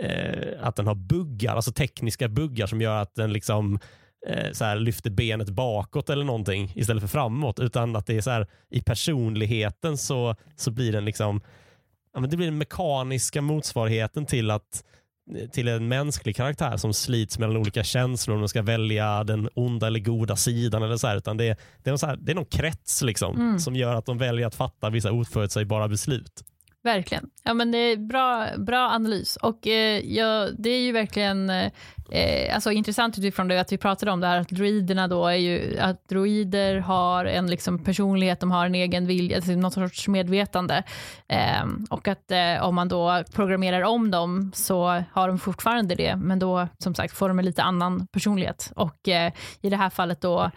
eh, att den har buggar, alltså tekniska buggar som gör att den liksom eh, så här lyfter benet bakåt eller någonting istället för framåt, utan att det är så här i personligheten så, så blir den liksom ja, men det blir den mekaniska motsvarigheten till att till en mänsklig karaktär som slits mellan olika känslor om de ska välja den onda eller goda sidan eller så här, utan det är, det är, någon, så här, det är någon krets liksom, Mm. som gör att de väljer att fatta vissa oförutsägbara beslut verkligen. Ja, men det är bra, bra analys. Och eh, ja, det är ju verkligen eh, alltså, intressant utifrån det att vi pratade om det här att droiderna då är ju att droider har en liksom, personlighet, de har en egen vilja, alltså, något sorts medvetande. Eh, och att eh, om man då programmerar om dem så har de fortfarande det, men då som sagt får de en lite annan personlighet. Och eh, i det här fallet då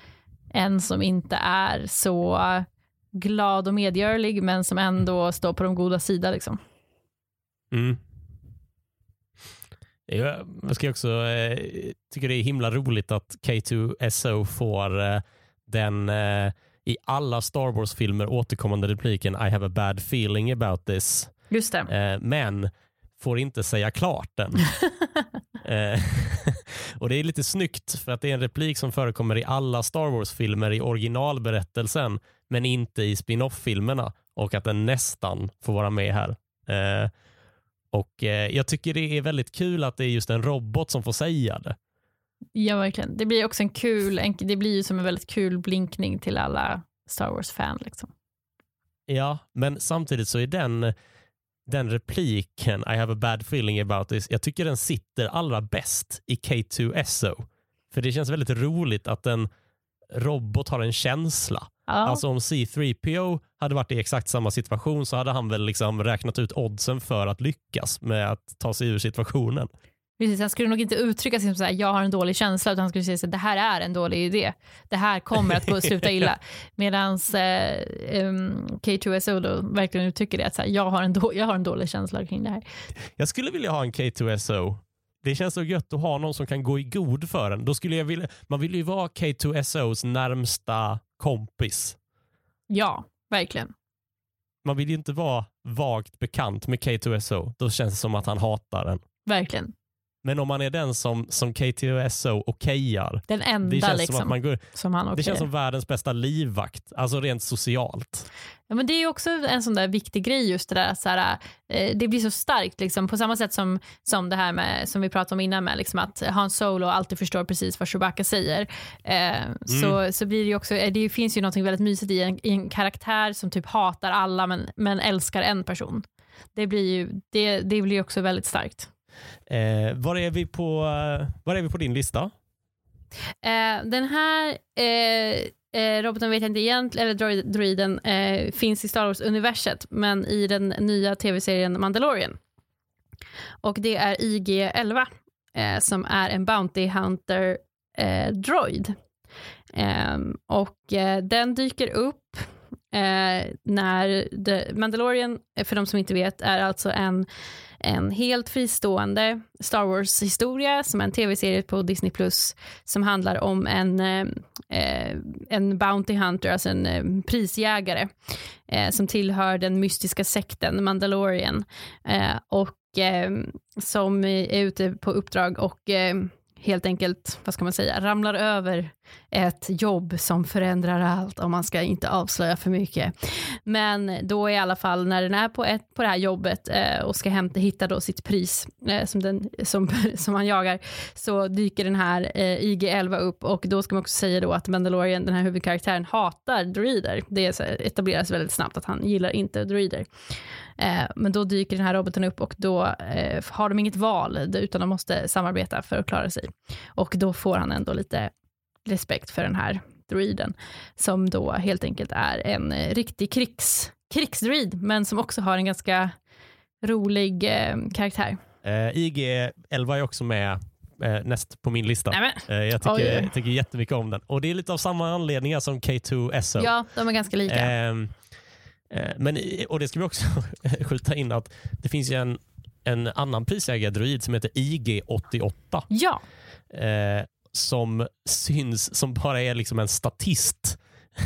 en som inte är så glad och medgörlig men som ändå står på de goda sida. Liksom. Mm. Jag ska också eh, tycker det är himla roligt att K2SO får eh, den eh, i alla Star Wars-filmer återkommande repliken I have a bad feeling about this. Just det. Eh, men får inte säga klart den. eh, och Det är lite snyggt för att det är en replik som förekommer i alla Star Wars-filmer i originalberättelsen men inte i spin-off-filmerna och att den nästan får vara med här. Eh, och eh, Jag tycker det är väldigt kul att det är just en robot som får säga det. Ja, verkligen. Det blir också en kul, en, det blir ju som en väldigt kul blinkning till alla Star Wars-fan. Liksom. Ja, men samtidigt så är den, den repliken I have a bad feeling about this, jag tycker den sitter allra bäst i K2SO. För det känns väldigt roligt att en robot har en känsla. Ja, Alltså om C3PO hade varit i exakt samma situation så hade han väl liksom räknat ut oddsen för att lyckas med att ta sig ur situationen. precis. Han skulle nog inte uttrycka sig som så här, jag har en dålig känsla, utan han skulle säga att det här är en dålig idé. Det här kommer att gå sluta illa. Medan eh, um, K2SO då verkligen uttrycker det, att så här, jag, har en då, jag har en dålig känsla kring det här. Jag skulle vilja ha en K2SO. Det känns så gött att ha någon som kan gå i god för en. Då skulle jag vilja, man vill ju vara K2SOs närmsta kompis. Ja, verkligen. Man vill ju inte vara vagt bekant med K2SO. Då känns det som att han hatar en. Verkligen. Men om man är den som, som K2SO okejar, Den enda det känns liksom, som att man går, som han det okejar. känns som världens bästa livvakt, alltså rent socialt. Ja, men det är ju också en sån där viktig grej just det där att så här, eh, det blir så starkt liksom, på samma sätt som, som det här med som vi pratade om innan med liksom, att Han Solo alltid förstår precis vad Chewbacca säger. Eh, så, så blir det också, eh, det finns ju något väldigt mysigt i en, i en karaktär som typ hatar alla men, men älskar en person. Det blir ju det, det blir också väldigt starkt. Eh, var, är vi på, eh, var är vi på din lista? Eh, den här eh, eh roboten vet jag inte egentligen, eller droid, droiden eh, finns i Star Wars-universet men i den nya tv-serien Mandalorian. Och det är IG-11 eh, som är en Bounty Hunter eh, droid. Ehm, och eh, den dyker upp eh, när The Mandalorian, eh, för de som inte vet, är alltså en en helt fristående Star Wars-historia som är en tv-serie på Disney Plus som handlar om en, eh, eh, en Bounty Hunter, alltså en eh, prisjägare eh, som tillhör den mystiska sekten Mandalorian eh, och eh, som är ute på uppdrag och eh, helt enkelt, vad ska man säga, ramlar över ett jobb som förändrar allt om man ska inte avslöja för mycket. Men då i alla fall när den är på, ett, på det här jobbet eh, och ska hämta, hitta då sitt pris eh, som, den, som, som han jagar så dyker den här eh, IG-11 upp och då ska man också säga då att Mandalorian, den här huvudkaraktären, hatar droider. Det etableras väldigt snabbt att han gillar inte droider. Eh, men då dyker den här roboten upp och då eh, har de inget val utan de måste samarbeta för att klara sig. Och då får han ändå lite respekt för den här droiden som då helt enkelt är en eh, riktig krigs, krigsdroid men som också har en ganska rolig karaktär. Eh, IG-11 är också med eh, näst på min lista. Eh, jag tycker, jag tycker jättemycket om den. Och det är lite av samma anledningar som K2SO. Ja, de är ganska lika. Eh, men, i- och det ska vi också skjuta in att det finns en, en annan prisjägardroid som heter IG-88 ja, eh, som syns som bara är liksom en statist.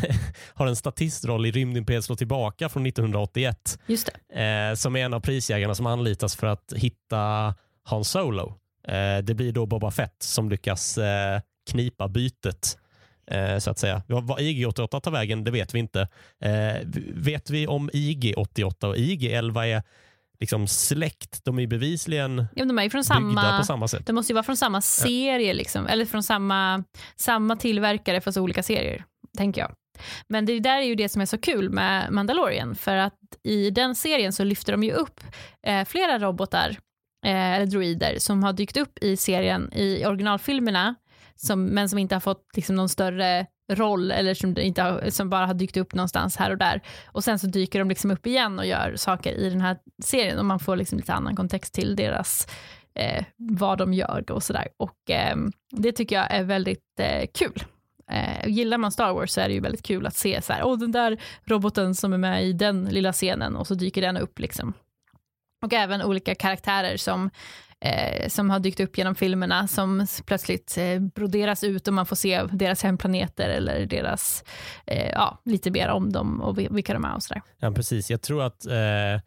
har en statistroll i Rymdimperiet slår tillbaka från 1981 just det. eh, som är en av prisjägarna som anlitas för att hitta Han Solo. Eh, det blir då Boba Fett som lyckas eh, knipa bytet eh, så att säga. Vad vad IG-88 tar vägen, det vet vi inte. Eh, vet vi om IG-88 och IG-11 är liksom släkt? De är ju bevisligen Ja, de är från byggda samma... på samma sätt. De måste ju vara från samma serie, liksom, eller från samma, samma tillverkare fast olika serier, tänker jag. Men det där är ju det som är så kul med Mandalorian, för att i den serien så lyfter de ju upp eh, flera robotar, eh, eller droider, som har dykt upp i serien i originalfilmerna, som, men som inte har fått liksom, någon större roll eller som, inte har, som bara har dykt upp någonstans här och där. Och sen så dyker de liksom upp igen och gör saker i den här serien och man får liksom lite annan kontext till deras eh, vad de gör och sådär. Och eh, det tycker jag är väldigt eh, kul. Eh, gillar man Star Wars så är det ju väldigt kul att se så här, åh den där roboten som är med i den lilla scenen och så dyker den upp liksom. Och även olika karaktärer som, eh, som har dykt upp genom filmerna som plötsligt eh, broderas ut och man får se deras hemplaneter eller deras, eh, ja, lite mer om dem och vilka de är och sådär. Ja, precis. Jag tror att eh,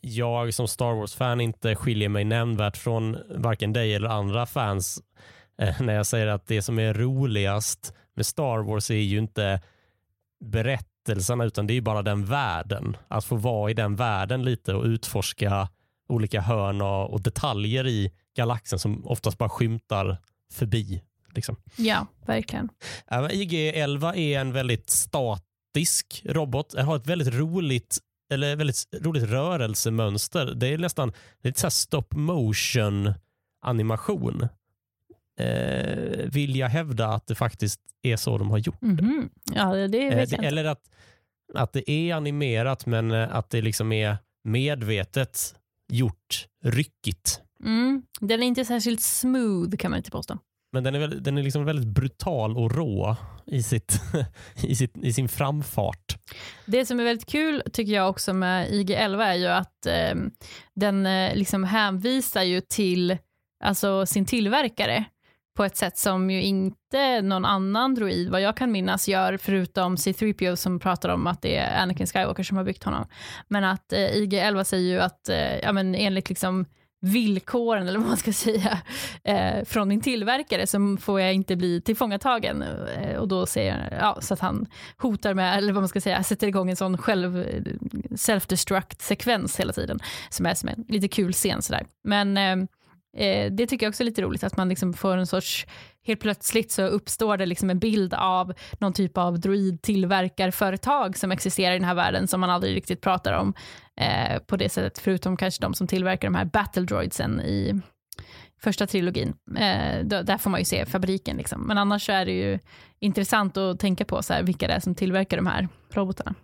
jag som Star Wars-fan inte skiljer mig nämnvärt från varken dig eller andra fans eh, när jag säger att det som är roligast med Star Wars är ju inte berättelserna utan det är ju bara den världen. Att få vara i den världen lite och utforska olika hörn och, detaljer i galaxen som oftast bara skymtar förbi. Liksom. Ja, verkligen. Men IG-11 är en väldigt statisk robot. Den har ett väldigt roligt eller väldigt roligt rörelsemönster. Det är nästan lite så stop motion animation. Eh, vill jag hävda att det faktiskt är så de har gjort. Mhm. Ja, det, Eh, det, eller att, att det är animerat men eh, att det liksom är medvetet gjort ryckigt. Mm. Den är inte särskilt smooth kan man inte påstå. Men den är, väl, den är liksom väldigt brutal och rå i, sitt, i, sitt, i sin framfart. Det som är väldigt kul tycker jag också med IG-11 är ju att eh, den liksom hänvisar ju till alltså, sin tillverkare på ett sätt som ju inte någon annan droid, vad jag kan minnas, gör förutom C-3PO som pratar om att det är Anakin Skywalker som har byggt honom. Men att eh, IG-11 säger ju att eh, ja, men enligt liksom villkoren, eller vad man ska säga, eh, från min tillverkare så får jag inte bli tillfångatagen. Eh, och då säger ja, så att han hotar med, eller vad man ska säga, sätter igång en sån själv, eh, self-destruct sekvens hela tiden, som är som en lite kul scen sådär. Men eh, eh, det tycker jag också är lite roligt, att man liksom får en sorts, helt plötsligt så uppstår det liksom en bild av någon typ av droid tillverkarföretag som existerar i den här världen som man aldrig riktigt pratar om eh, på det sättet, förutom kanske de som tillverkar de här battle droidsen i första trilogin. Eh, då, där får man ju se fabriken. Liksom. Men annars så är det ju intressant att tänka på så här, vilka det är som tillverkar de här robotarna.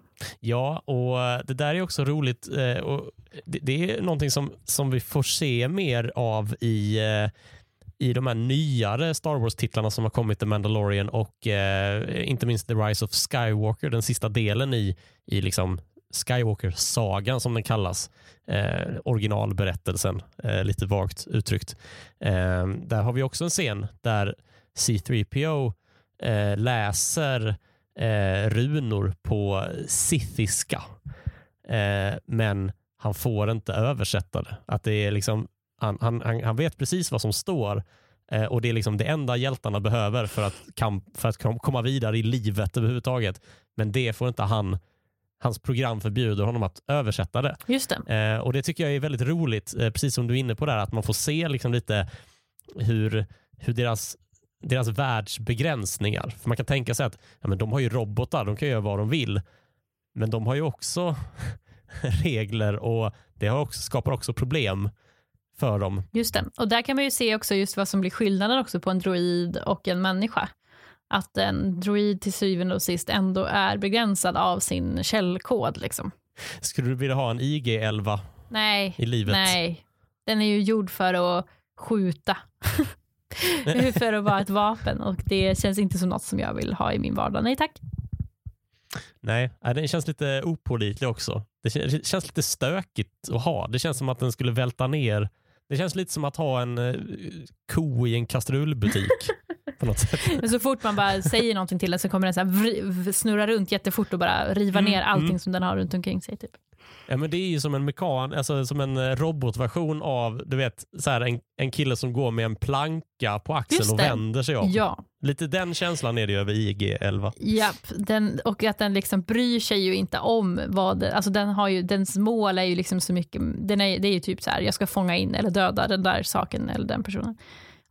Ja, och eh, det där är också roligt. Eh, och det är någonting som, som vi får se mer av i, eh, i de här nyare Star Wars-titlarna som har kommit, The Mandalorian och eh, inte minst The Rise of Skywalker, den sista delen i, i liksom Skywalker-sagan som den kallas. Eh, originalberättelsen, eh, lite vagt uttryckt. Eh, där har vi också en scen där C3PO läser eh, runor på sithiska. Eh, men han får inte översätta det. Att det är liksom, han, han, han vet precis vad som står eh, och det är liksom det enda hjältarna behöver för att, kamp, för att komma vidare i livet överhuvudtaget. Men det får inte han hans program förbjuder honom att översätta det. Just det. Eh, och Det tycker jag är väldigt roligt, eh, precis som du är inne på där, att man får se liksom lite hur, hur deras deras världsbegränsningar. För Man kan tänka sig att ja, men de har ju robotar, de kan göra vad de vill. Men de har ju också regler och det har också, skapar också problem för dem. Just det, och där kan man ju se också just vad som blir skillnaden också på en droid och en människa. Att en droid till syvende och sist ändå är begränsad av sin källkod. Liksom. Skulle du vilja ha en IG-11 nej, i livet? Nej, den är ju gjord för att skjuta. för att vara ett vapen och det känns inte som något som jag vill ha i min vardag. Nej tack. Nej, den känns lite opålitlig också. Det känns lite stökigt att ha. Det känns som att den skulle välta ner. Det känns lite som att ha en eh, ko i en kastrullbutik. på något sätt. Så fort man bara säger någonting till den så kommer den så snurra runt jättefort och bara riva mm, ner allting mm. som den har runt omkring sig. Typ. Ja, men det är ju som en mekan, alltså som en eh, robotversion av du vet, så här, en, en kille som går med en planka på axeln och vänder sig om. Ja. Lite den känslan är det över IG-11. Japp, den, och att den liksom bryr sig ju inte om vad, alltså den har ju, dens mål är ju liksom så mycket, den är, det är ju typ så här, jag ska fånga in eller döda den där saken eller den personen.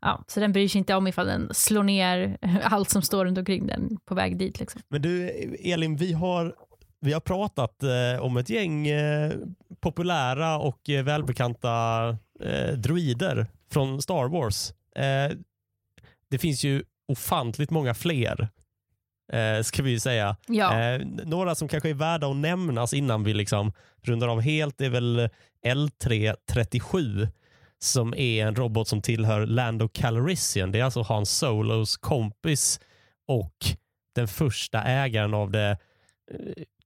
Ja, så den bryr sig inte om ifall den slår ner allt som står runt omkring den på väg dit. Liksom. Men du Elin, vi har vi har pratat eh, om ett gäng eh, populära och eh, välbekanta eh, droider från Star Wars. Eh, det finns ju ofantligt många fler, eh, ska vi säga. Ja. några som kanske är värda att nämnas innan vi liksom rundar av helt är väl L337 som är en robot som tillhör Lando Calrissian. Det är alltså Han Solos kompis och den första ägaren av det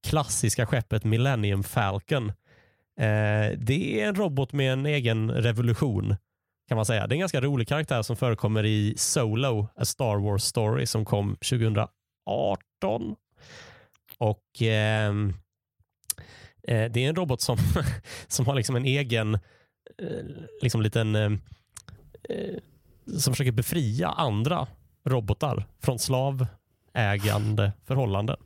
klassiska skeppet Millennium Falcon. Eh, det är en robot med en egen revolution kan man säga. Det är en ganska rolig karaktär som förekommer i Solo, A Star Wars Story som kom 2018. Och eh, eh, Det är en robot som, som har liksom en egen eh, liksom liten eh, eh som försöker befria andra robotar från slavägande förhållanden.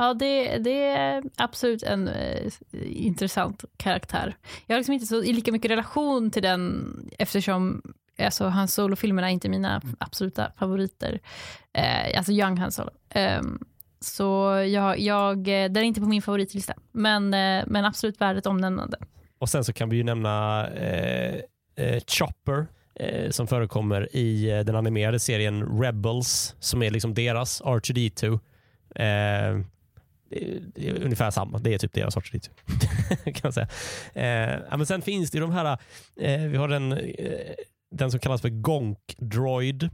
Ja, det, det är absolut en eh, intressant karaktär. Jag har liksom inte så lika mycket relation till den eftersom alltså, hans solofilmerna är inte mina absoluta favoriter. Eh, alltså Young Han Solo. Eh, så jag, jag, den är inte på min favoritlista, men, eh, men absolut värdet omnämnande. Och sen så kan vi ju nämna eh, eh, Chopper som förekommer i den animerade serien Rebels som är liksom deras R2D2 det är ungefär samma. Det är typ deras sorts rit. kan man säga. Eh, men sen finns det ju de här, eh, vi har den, eh, den som kallas för Gonk Droid.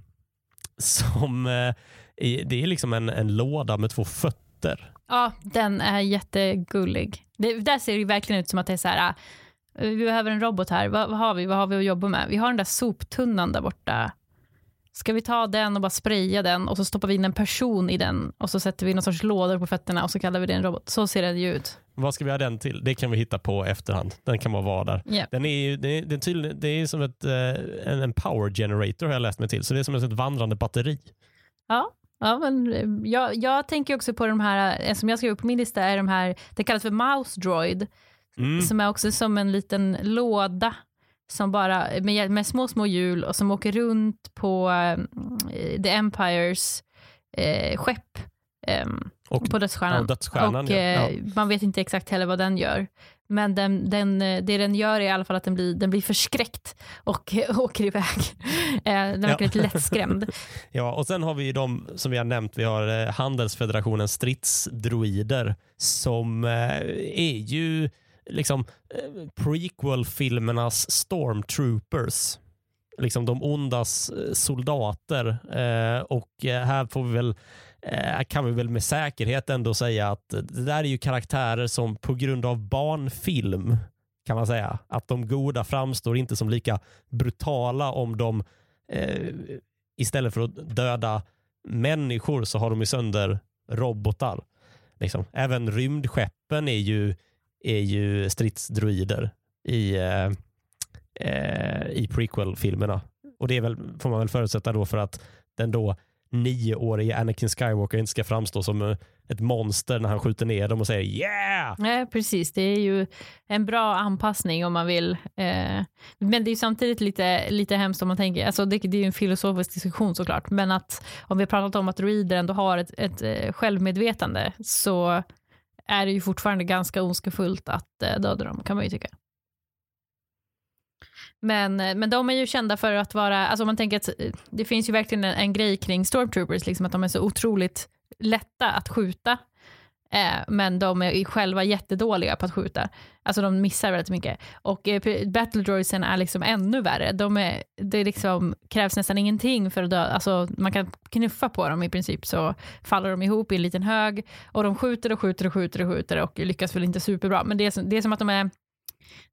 Som, eh, det är liksom en, en låda med två fötter. Ja, den är jättegullig. Det, där ser det verkligen ut som att det är så här, eh, vi behöver en robot här, vad, vad har vi, vad har vi att jobba med? Vi har den där soptunnan där borta Ska vi ta den och bara spraya den och så stoppar vi in en person i den och så sätter vi någon sorts lådor på fötterna och så kallar vi det en robot. Så ser den ju ut. Vad ska vi ha den till? Det kan vi hitta på efterhand. Den kan bara vara där. Yeah. Den är ju, det, är, det, är det är som ett, eh, en, en power generator har jag läst mig till. Så det är som ett vandrande batteri. Ja, ja men eh, jag, jag tänker också på de här, eh, som jag skrev upp på min lista, är de här, det kallas för mouse droid, Mm. som är också som en liten låda som bara, med, med små, små hjul och som åker runt på eh, The Empires eh, skepp ehm, Och, på ja, Dödsstjärnan. dödsstjärnan. och ja. eh, Ja. man vet inte exakt heller vad den gör. Men den, den, eh, det den gör är i alla fall att den blir, den blir förskräckt och eh, åker iväg. Eh, den verkar lite lättskrämd. Ja, och sen har vi ju de som vi har nämnt. Vi har eh, Handelsfederationens stridsdroider som eh, är ju liksom eh, prequel-filmernas stormtroopers. Liksom de ondas eh, soldater. Eh, och eh, här får vi väl eh, kan vi väl med säkerhet ändå säga att det där är ju karaktärer som på grund av barnfilm kan man säga att de goda framstår inte som lika brutala om de eh, istället för att döda människor så har de ju sönder robotar. Liksom. Även rymdskeppen är ju, är ju stridsdroider i, eh, eh, i prequel-filmerna. Och det är väl, får man väl förutsätta då för att den då nioårige Anakin Skywalker inte ska framstå som eh, ett monster när han skjuter ner dem och säger yeah! Nej, precis. Det är ju en bra anpassning om man vill. Eh, men det är ju samtidigt lite, lite hemskt om man tänker, alltså det, det är ju en filosofisk diskussion såklart, men att om vi har pratat om att droider ändå har ett, ett eh, självmedvetande så är det ju fortfarande ganska ondskefullt att eh, döda dem, kan man ju tycka. Men, eh, men de är ju kända för att vara, alltså man tänker att eh, det finns ju verkligen en, en grej kring stormtroopers, liksom att de är så otroligt lätta att skjuta. Eh, men de är själva jättedåliga på att skjuta. Alltså de missar väldigt mycket. Och eh, battle droidsen är liksom ännu värre. De är, det liksom krävs nästan ingenting för att dö. Alltså man kan knuffa på dem i princip så faller de ihop i en liten hög och de skjuter och skjuter och skjuter och skjuter och lyckas väl inte superbra. Men det är som, det är som att de är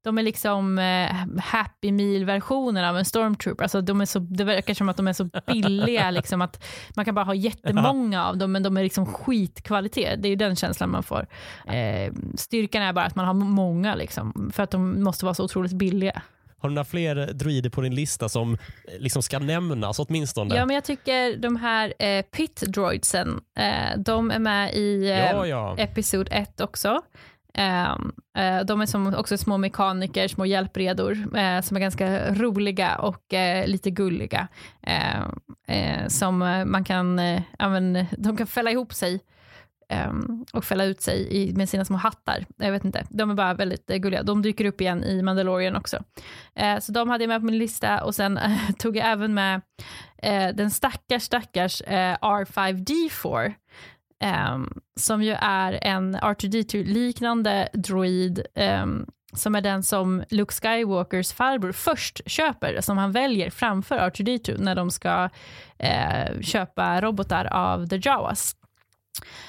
de är liksom eh, Happy Meal-versionen av en stormtrooper. Alltså de är så, det verkar som att de är så billiga, liksom att man kan bara ha jättemånga av dem, men de är liksom skitkvalitet. Det är ju den känslan man får. Eh, styrkan är bara att man har många, liksom, för att de måste vara så otroligt billiga. Har du några fler droider på din lista som eh, liksom ska nämnas åtminstone? Ja, men jag tycker de här eh, pit droidsen, eh, de är med i eh, ja, ja. episod 1 också. Ehm, eh, de är som också små mekaniker, små hjälpredor eh, som är ganska roliga och eh, lite gulliga. Ehm, som man kan, även, de kan fälla ihop sig ehm, och fälla ut sig i, med sina små hattar. Jag vet inte, de är bara väldigt gulliga. De dyker upp igen i Mandalorian också. så de hade jag med på min lista och sen tog jag även med den stackars, stackars R5D4 Um, som ju är en R2D2-liknande droid um, som är den som Luke Skywalkers farbror först köper, som han väljer framför R2D2 när de ska uh, köpa robotar av the Jawas.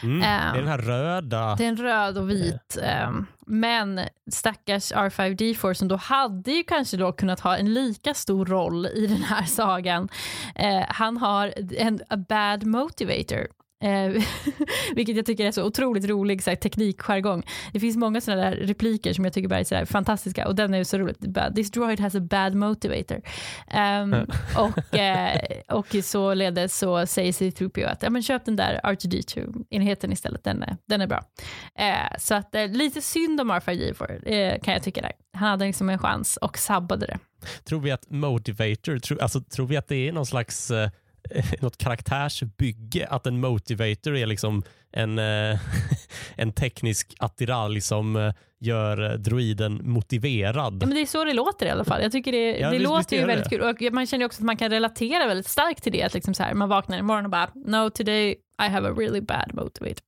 Mm, det är den här röda. Det är en röd och vit. Um, men stackars R5D4 som då hade ju kanske då kunnat ha en lika stor roll i den här sagan. Uh, han har en bad motivator. Eh, vilket jag tycker är så otroligt rolig så här, teknikjargong. Det finns många sådana där repliker som jag tycker bara är så där, fantastiska och den är så roligt. This droid has a bad motivator. Um, och, eh, och således så säger C3PO att ja, men köp den där R2D2-enheten istället, den är, den är bra. Eh, så att eh, lite synd om R5D4 eh, kan jag tycka där. Han hade liksom en chans och sabbade det. Tror vi att motivator, tro, alltså, tror vi att det är någon slags eh, något karaktärsbygge, att en motivator är liksom en, eh, en teknisk attiralj som eh, gör droiden motiverad. Ja, men det är så det låter i alla fall. Jag tycker det, Ja, det visst- låter visst ju väldigt det. kul. Och man känner också att man kan relatera väldigt starkt till det. Att liksom så här, man vaknar imorgon och bara, no today I have a really bad motivator.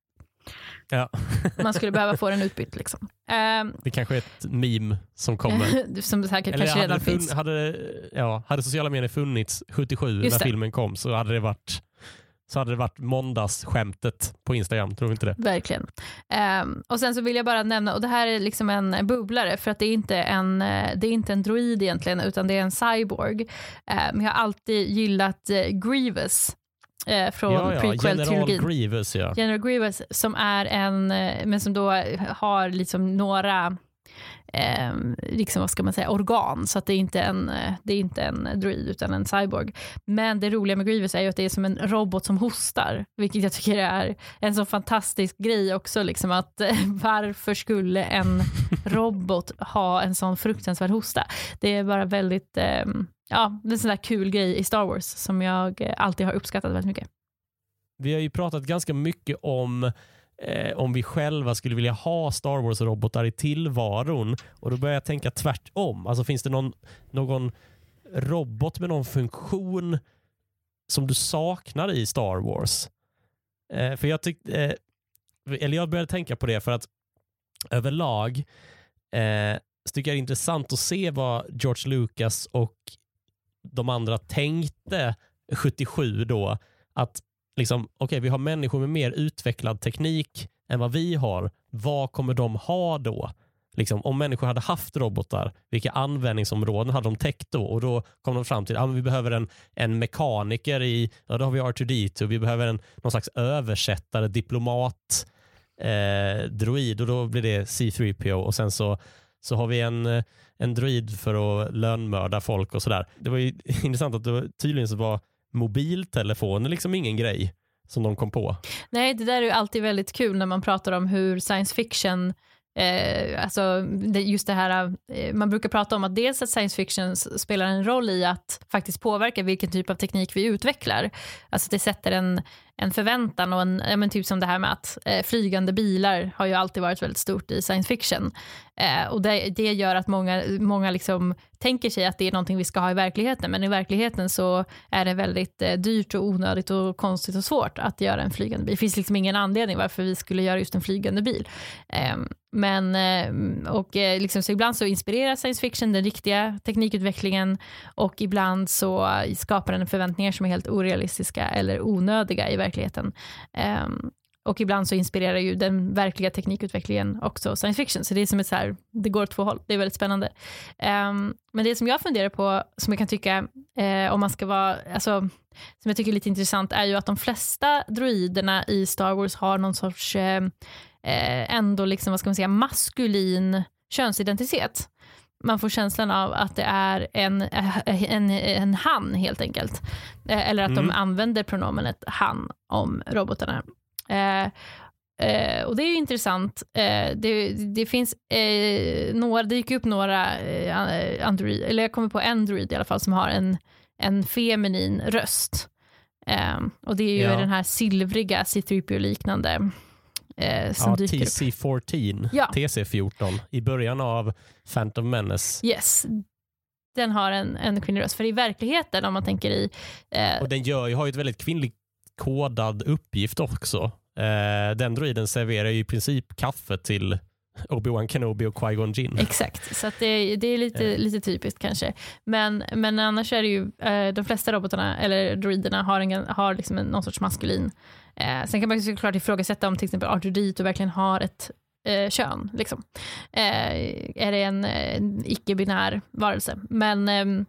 Ja. Man skulle behöva få den utbytt. Liksom. Ehm, Det kanske är ett meme som kommer. som säkert Eller kanske hade, redan finns. hade, ja, hade sociala medier funnits 77 Just när det. filmen kom så hade det varit så hade det varit måndagsskämtet på Instagram, tror du inte det? Verkligen. Ehm, och sen så vill jag bara nämna, och det här är liksom en bubblare, för att det är inte en, eh, det är inte en droid egentligen, utan det är en cyborg. Ehm, jag har alltid gillat eh, Grievous eh, från ja, ja. General prequel-trilogin. Grievous ja. General Grievous som är en, eh, men som då har liksom några eh, liksom, vad ska man säga, organ. Så att det, är inte en, eh, det är inte en druid utan en cyborg. Men det roliga med Grievous är ju att det är som en robot som hostar, vilket jag tycker är en så fantastisk grej också. Liksom att, eh, varför skulle en robot ha en sån fruktansvärd hosta? Det är bara väldigt, eh, ja, det är en sån där kul grej i Star Wars som jag eh, alltid har uppskattat väldigt mycket. Vi har ju pratat ganska mycket om eh, om vi själva skulle vilja ha Star Wars-robotar i tillvaron. Och Då börjar jag tänka tvärtom. Alltså Finns det någon, någon robot med någon funktion som du saknar i Star Wars? Eh, för jag tyckte, eh, eller jag började tänka på det för att överlag eh, så tycker jag det är intressant att se vad George Lucas och de andra tänkte 77 då. Att liksom, okay, vi har människor med mer utvecklad teknik än vad vi har. Vad kommer de ha då? Liksom, om människor hade haft robotar, vilka användningsområden hade de täckt då? Och då kom de fram till att ah, vi behöver en, en mekaniker i, ja, då har vi R2D2, vi behöver en, någon slags översättare, diplomat, eh, droid och då blir det C3PO och sen så, så har vi en, eh, en droid för att lönnmörda folk och sådär. Det var ju intressant att det var, tydligen så var mobiltelefoner liksom ingen grej som de kom på. Nej, det där är ju alltid väldigt kul när man pratar om hur science fiction Eh, alltså det, just det här, eh, man brukar prata om att dels att science fiction spelar en roll i att faktiskt påverka vilken typ av teknik vi utvecklar. Alltså det sätter en, en förväntan och en, ja, men typ som det här med att eh, flygande bilar har ju alltid varit väldigt stort i science fiction. Eh, och det, det, gör att många, många liksom tänker sig att det är någonting vi ska ha i verkligheten, men i verkligheten så är det väldigt eh, dyrt och onödigt och konstigt och svårt att göra en flygande bil. Det finns liksom ingen anledning varför vi skulle göra just en flygande bil. Ehm, men, eh, och eh, liksom, så ibland så inspirerar science fiction den riktiga teknikutvecklingen och ibland så skapar den förväntningar som är helt orealistiska eller onödiga i verkligheten. Ehm, och ibland så inspirerar ju den verkliga teknikutvecklingen också science fiction. Så det är som ett så här, det går åt två håll. Det är väldigt spännande. Um, men det som jag funderar på, som jag kan tycka, eh, om man ska vara, alltså, som jag tycker är lite intressant, är ju att de flesta droiderna i Star Wars har någon sorts, eh, eh ändå liksom, vad ska man säga, maskulin könsidentitet man får känslan av att det är en, en, en han helt enkelt. Eh, eller att mm. de använder pronomenet han om robotarna. Eh, eh, och det är ju intressant. Eh, det, det, finns eh, några, det gick upp några eh, Android, eller jag kommer på Android i alla fall, som har en, en feminin röst. och det är ju ja. den här silvriga C3PO-liknande eh, som ja, dyker TC14, ja. TC14 i början av Phantom Menace. Yes. Den har en, en kvinnlig röst. För i verkligheten, om man tänker i... Eh, och den gör, har ju ett väldigt kvinnligt kodad uppgift också. Eh, den droiden serverar ju i princip kaffe till Obi-Wan Kenobi och Qui-Gon Jinn. Exakt, så det, det, är lite, eh. lite typiskt kanske. Men, men annars är det ju, eh, de flesta robotarna, eller droiderna, har, en, har liksom någon sorts maskulin sen kan man såklart ifrågasätta om till exempel Arthur Dito verkligen har ett eh, kön. Liksom. Eh, är det en, en icke-binär varelse? Men, ehm,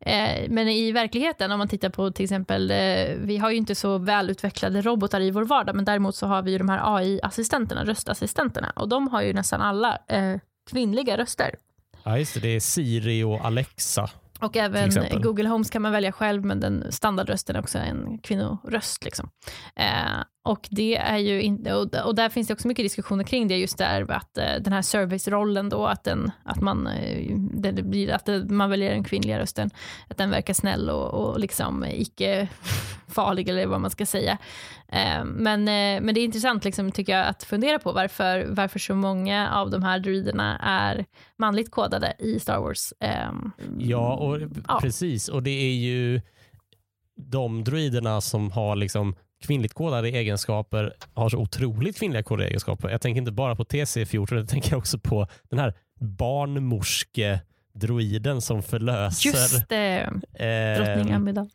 eh, men i verkligheten, om man tittar på till exempel, eh, vi har ju inte så välutvecklade robotar i vår vardag, men däremot så har vi ju de här AI-assistenterna, röstassistenterna, och de har ju nästan alla eh, kvinnliga röster. Ja, just det. Det är Siri och Alexa. Och även Google Homes kan man välja själv, men den standardrösten är också en kvinnoröst. Liksom. Eh, och, det är ju in, och, där finns det också mycket diskussioner kring det, just där att eh, den här servicerollen då, att, den, att, man, eh, det blir, att det, man väljer den kvinnliga rösten, att den verkar snäll och, och liksom icke farlig eller vad man ska säga. Eh, men, eh, men det är intressant liksom, tycker jag att fundera på varför, varför så många av de här druiderna är manligt kodade i Star Wars. Eh, ja, och, ja, precis. Och det är ju de druiderna som har liksom kvinnligt kodade egenskaper har så otroligt kvinnliga kodade egenskaper. Jag tänker inte bara på TC14, jag tänker också på den här barnmorske droiden som förlöser. Just det, eh, drottning Amidala.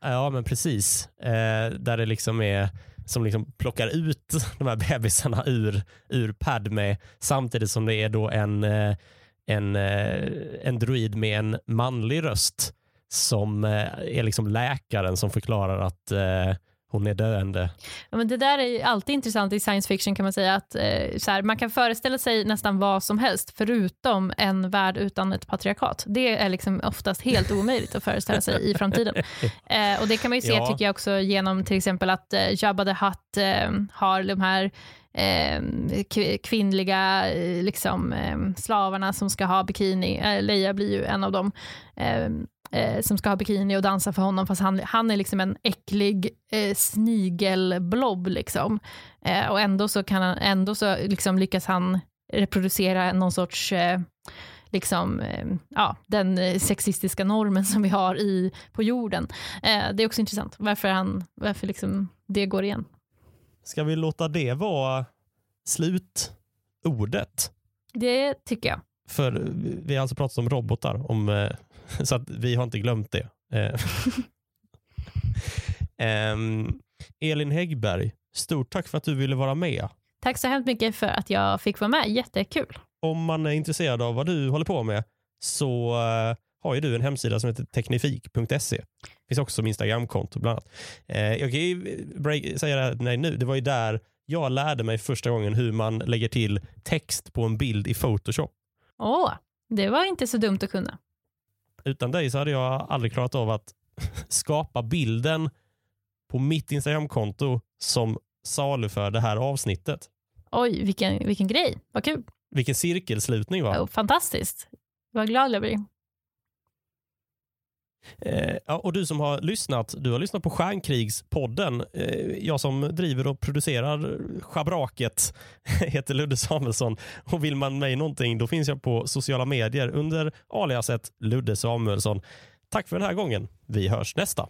Ja, men precis. Eh, där det liksom är som liksom plockar ut de här bebisarna ur, ur Padme samtidigt som det är då en, eh, en, eh, en droid med en manlig röst som är liksom läkaren som förklarar att eh, hon är döende. Ja, men det där är alltid intressant i science fiction kan man säga. att eh, så här, Man kan föreställa sig nästan vad som helst förutom en värld utan ett patriarkat. Det är liksom oftast helt omöjligt att föreställa sig i framtiden. Eh, och Det kan man ju se ja. tycker jag också genom till exempel att eh, Jabba the Hutt eh, har de här eh, kvinnliga eh, liksom, eh, slavarna som ska ha bikini. Leia blir ju en av dem. Eh, eh, som ska ha bikini och dansa för honom fast han, han är liksom en äcklig eh, snigelblob. Liksom. Eh, och ändå så, kan han, ändå så liksom lyckas han reproducera någon sorts eh, liksom, eh, ja, den sexistiska normen som vi har i, på jorden. Eh, det är också intressant varför, han, varför liksom det går igen. Ska vi låta det vara slutordet? Det tycker jag. För vi har alltså pratat om robotar, om Så att vi har inte glömt det. um, Elin Häggberg, stort tack för att du ville vara med. Tack så hemskt mycket för att jag fick vara med. Jättekul. Om man är intresserad av vad du håller på med så uh, har ju du en hemsida som heter teknifik.se. Det finns också som Instagramkonto bland annat. Jag kan ju säga det här, nej, nu. Det var ju där jag lärde mig första gången hur man lägger till text på en bild i Photoshop. Åh, det var inte så dumt att kunna. Utan dig så hade jag aldrig klarat av att skapa bilden på mitt Instagramkonto som saluför det här avsnittet. Oj, vilken, vilken grej. Vad kul. Vilken cirkelslutning va? Oh, fantastiskt. Vad glad jag blir. Eh, ja, och du som har lyssnat, du har lyssnat på Stjärnkrigspodden. Eh, jag som driver och producerar schabraket heter Ludde Samuelsson. Och vill man mig någonting, då finns jag på sociala medier under aliaset Ludde Samuelsson. Tack för den här gången. Vi hörs nästa.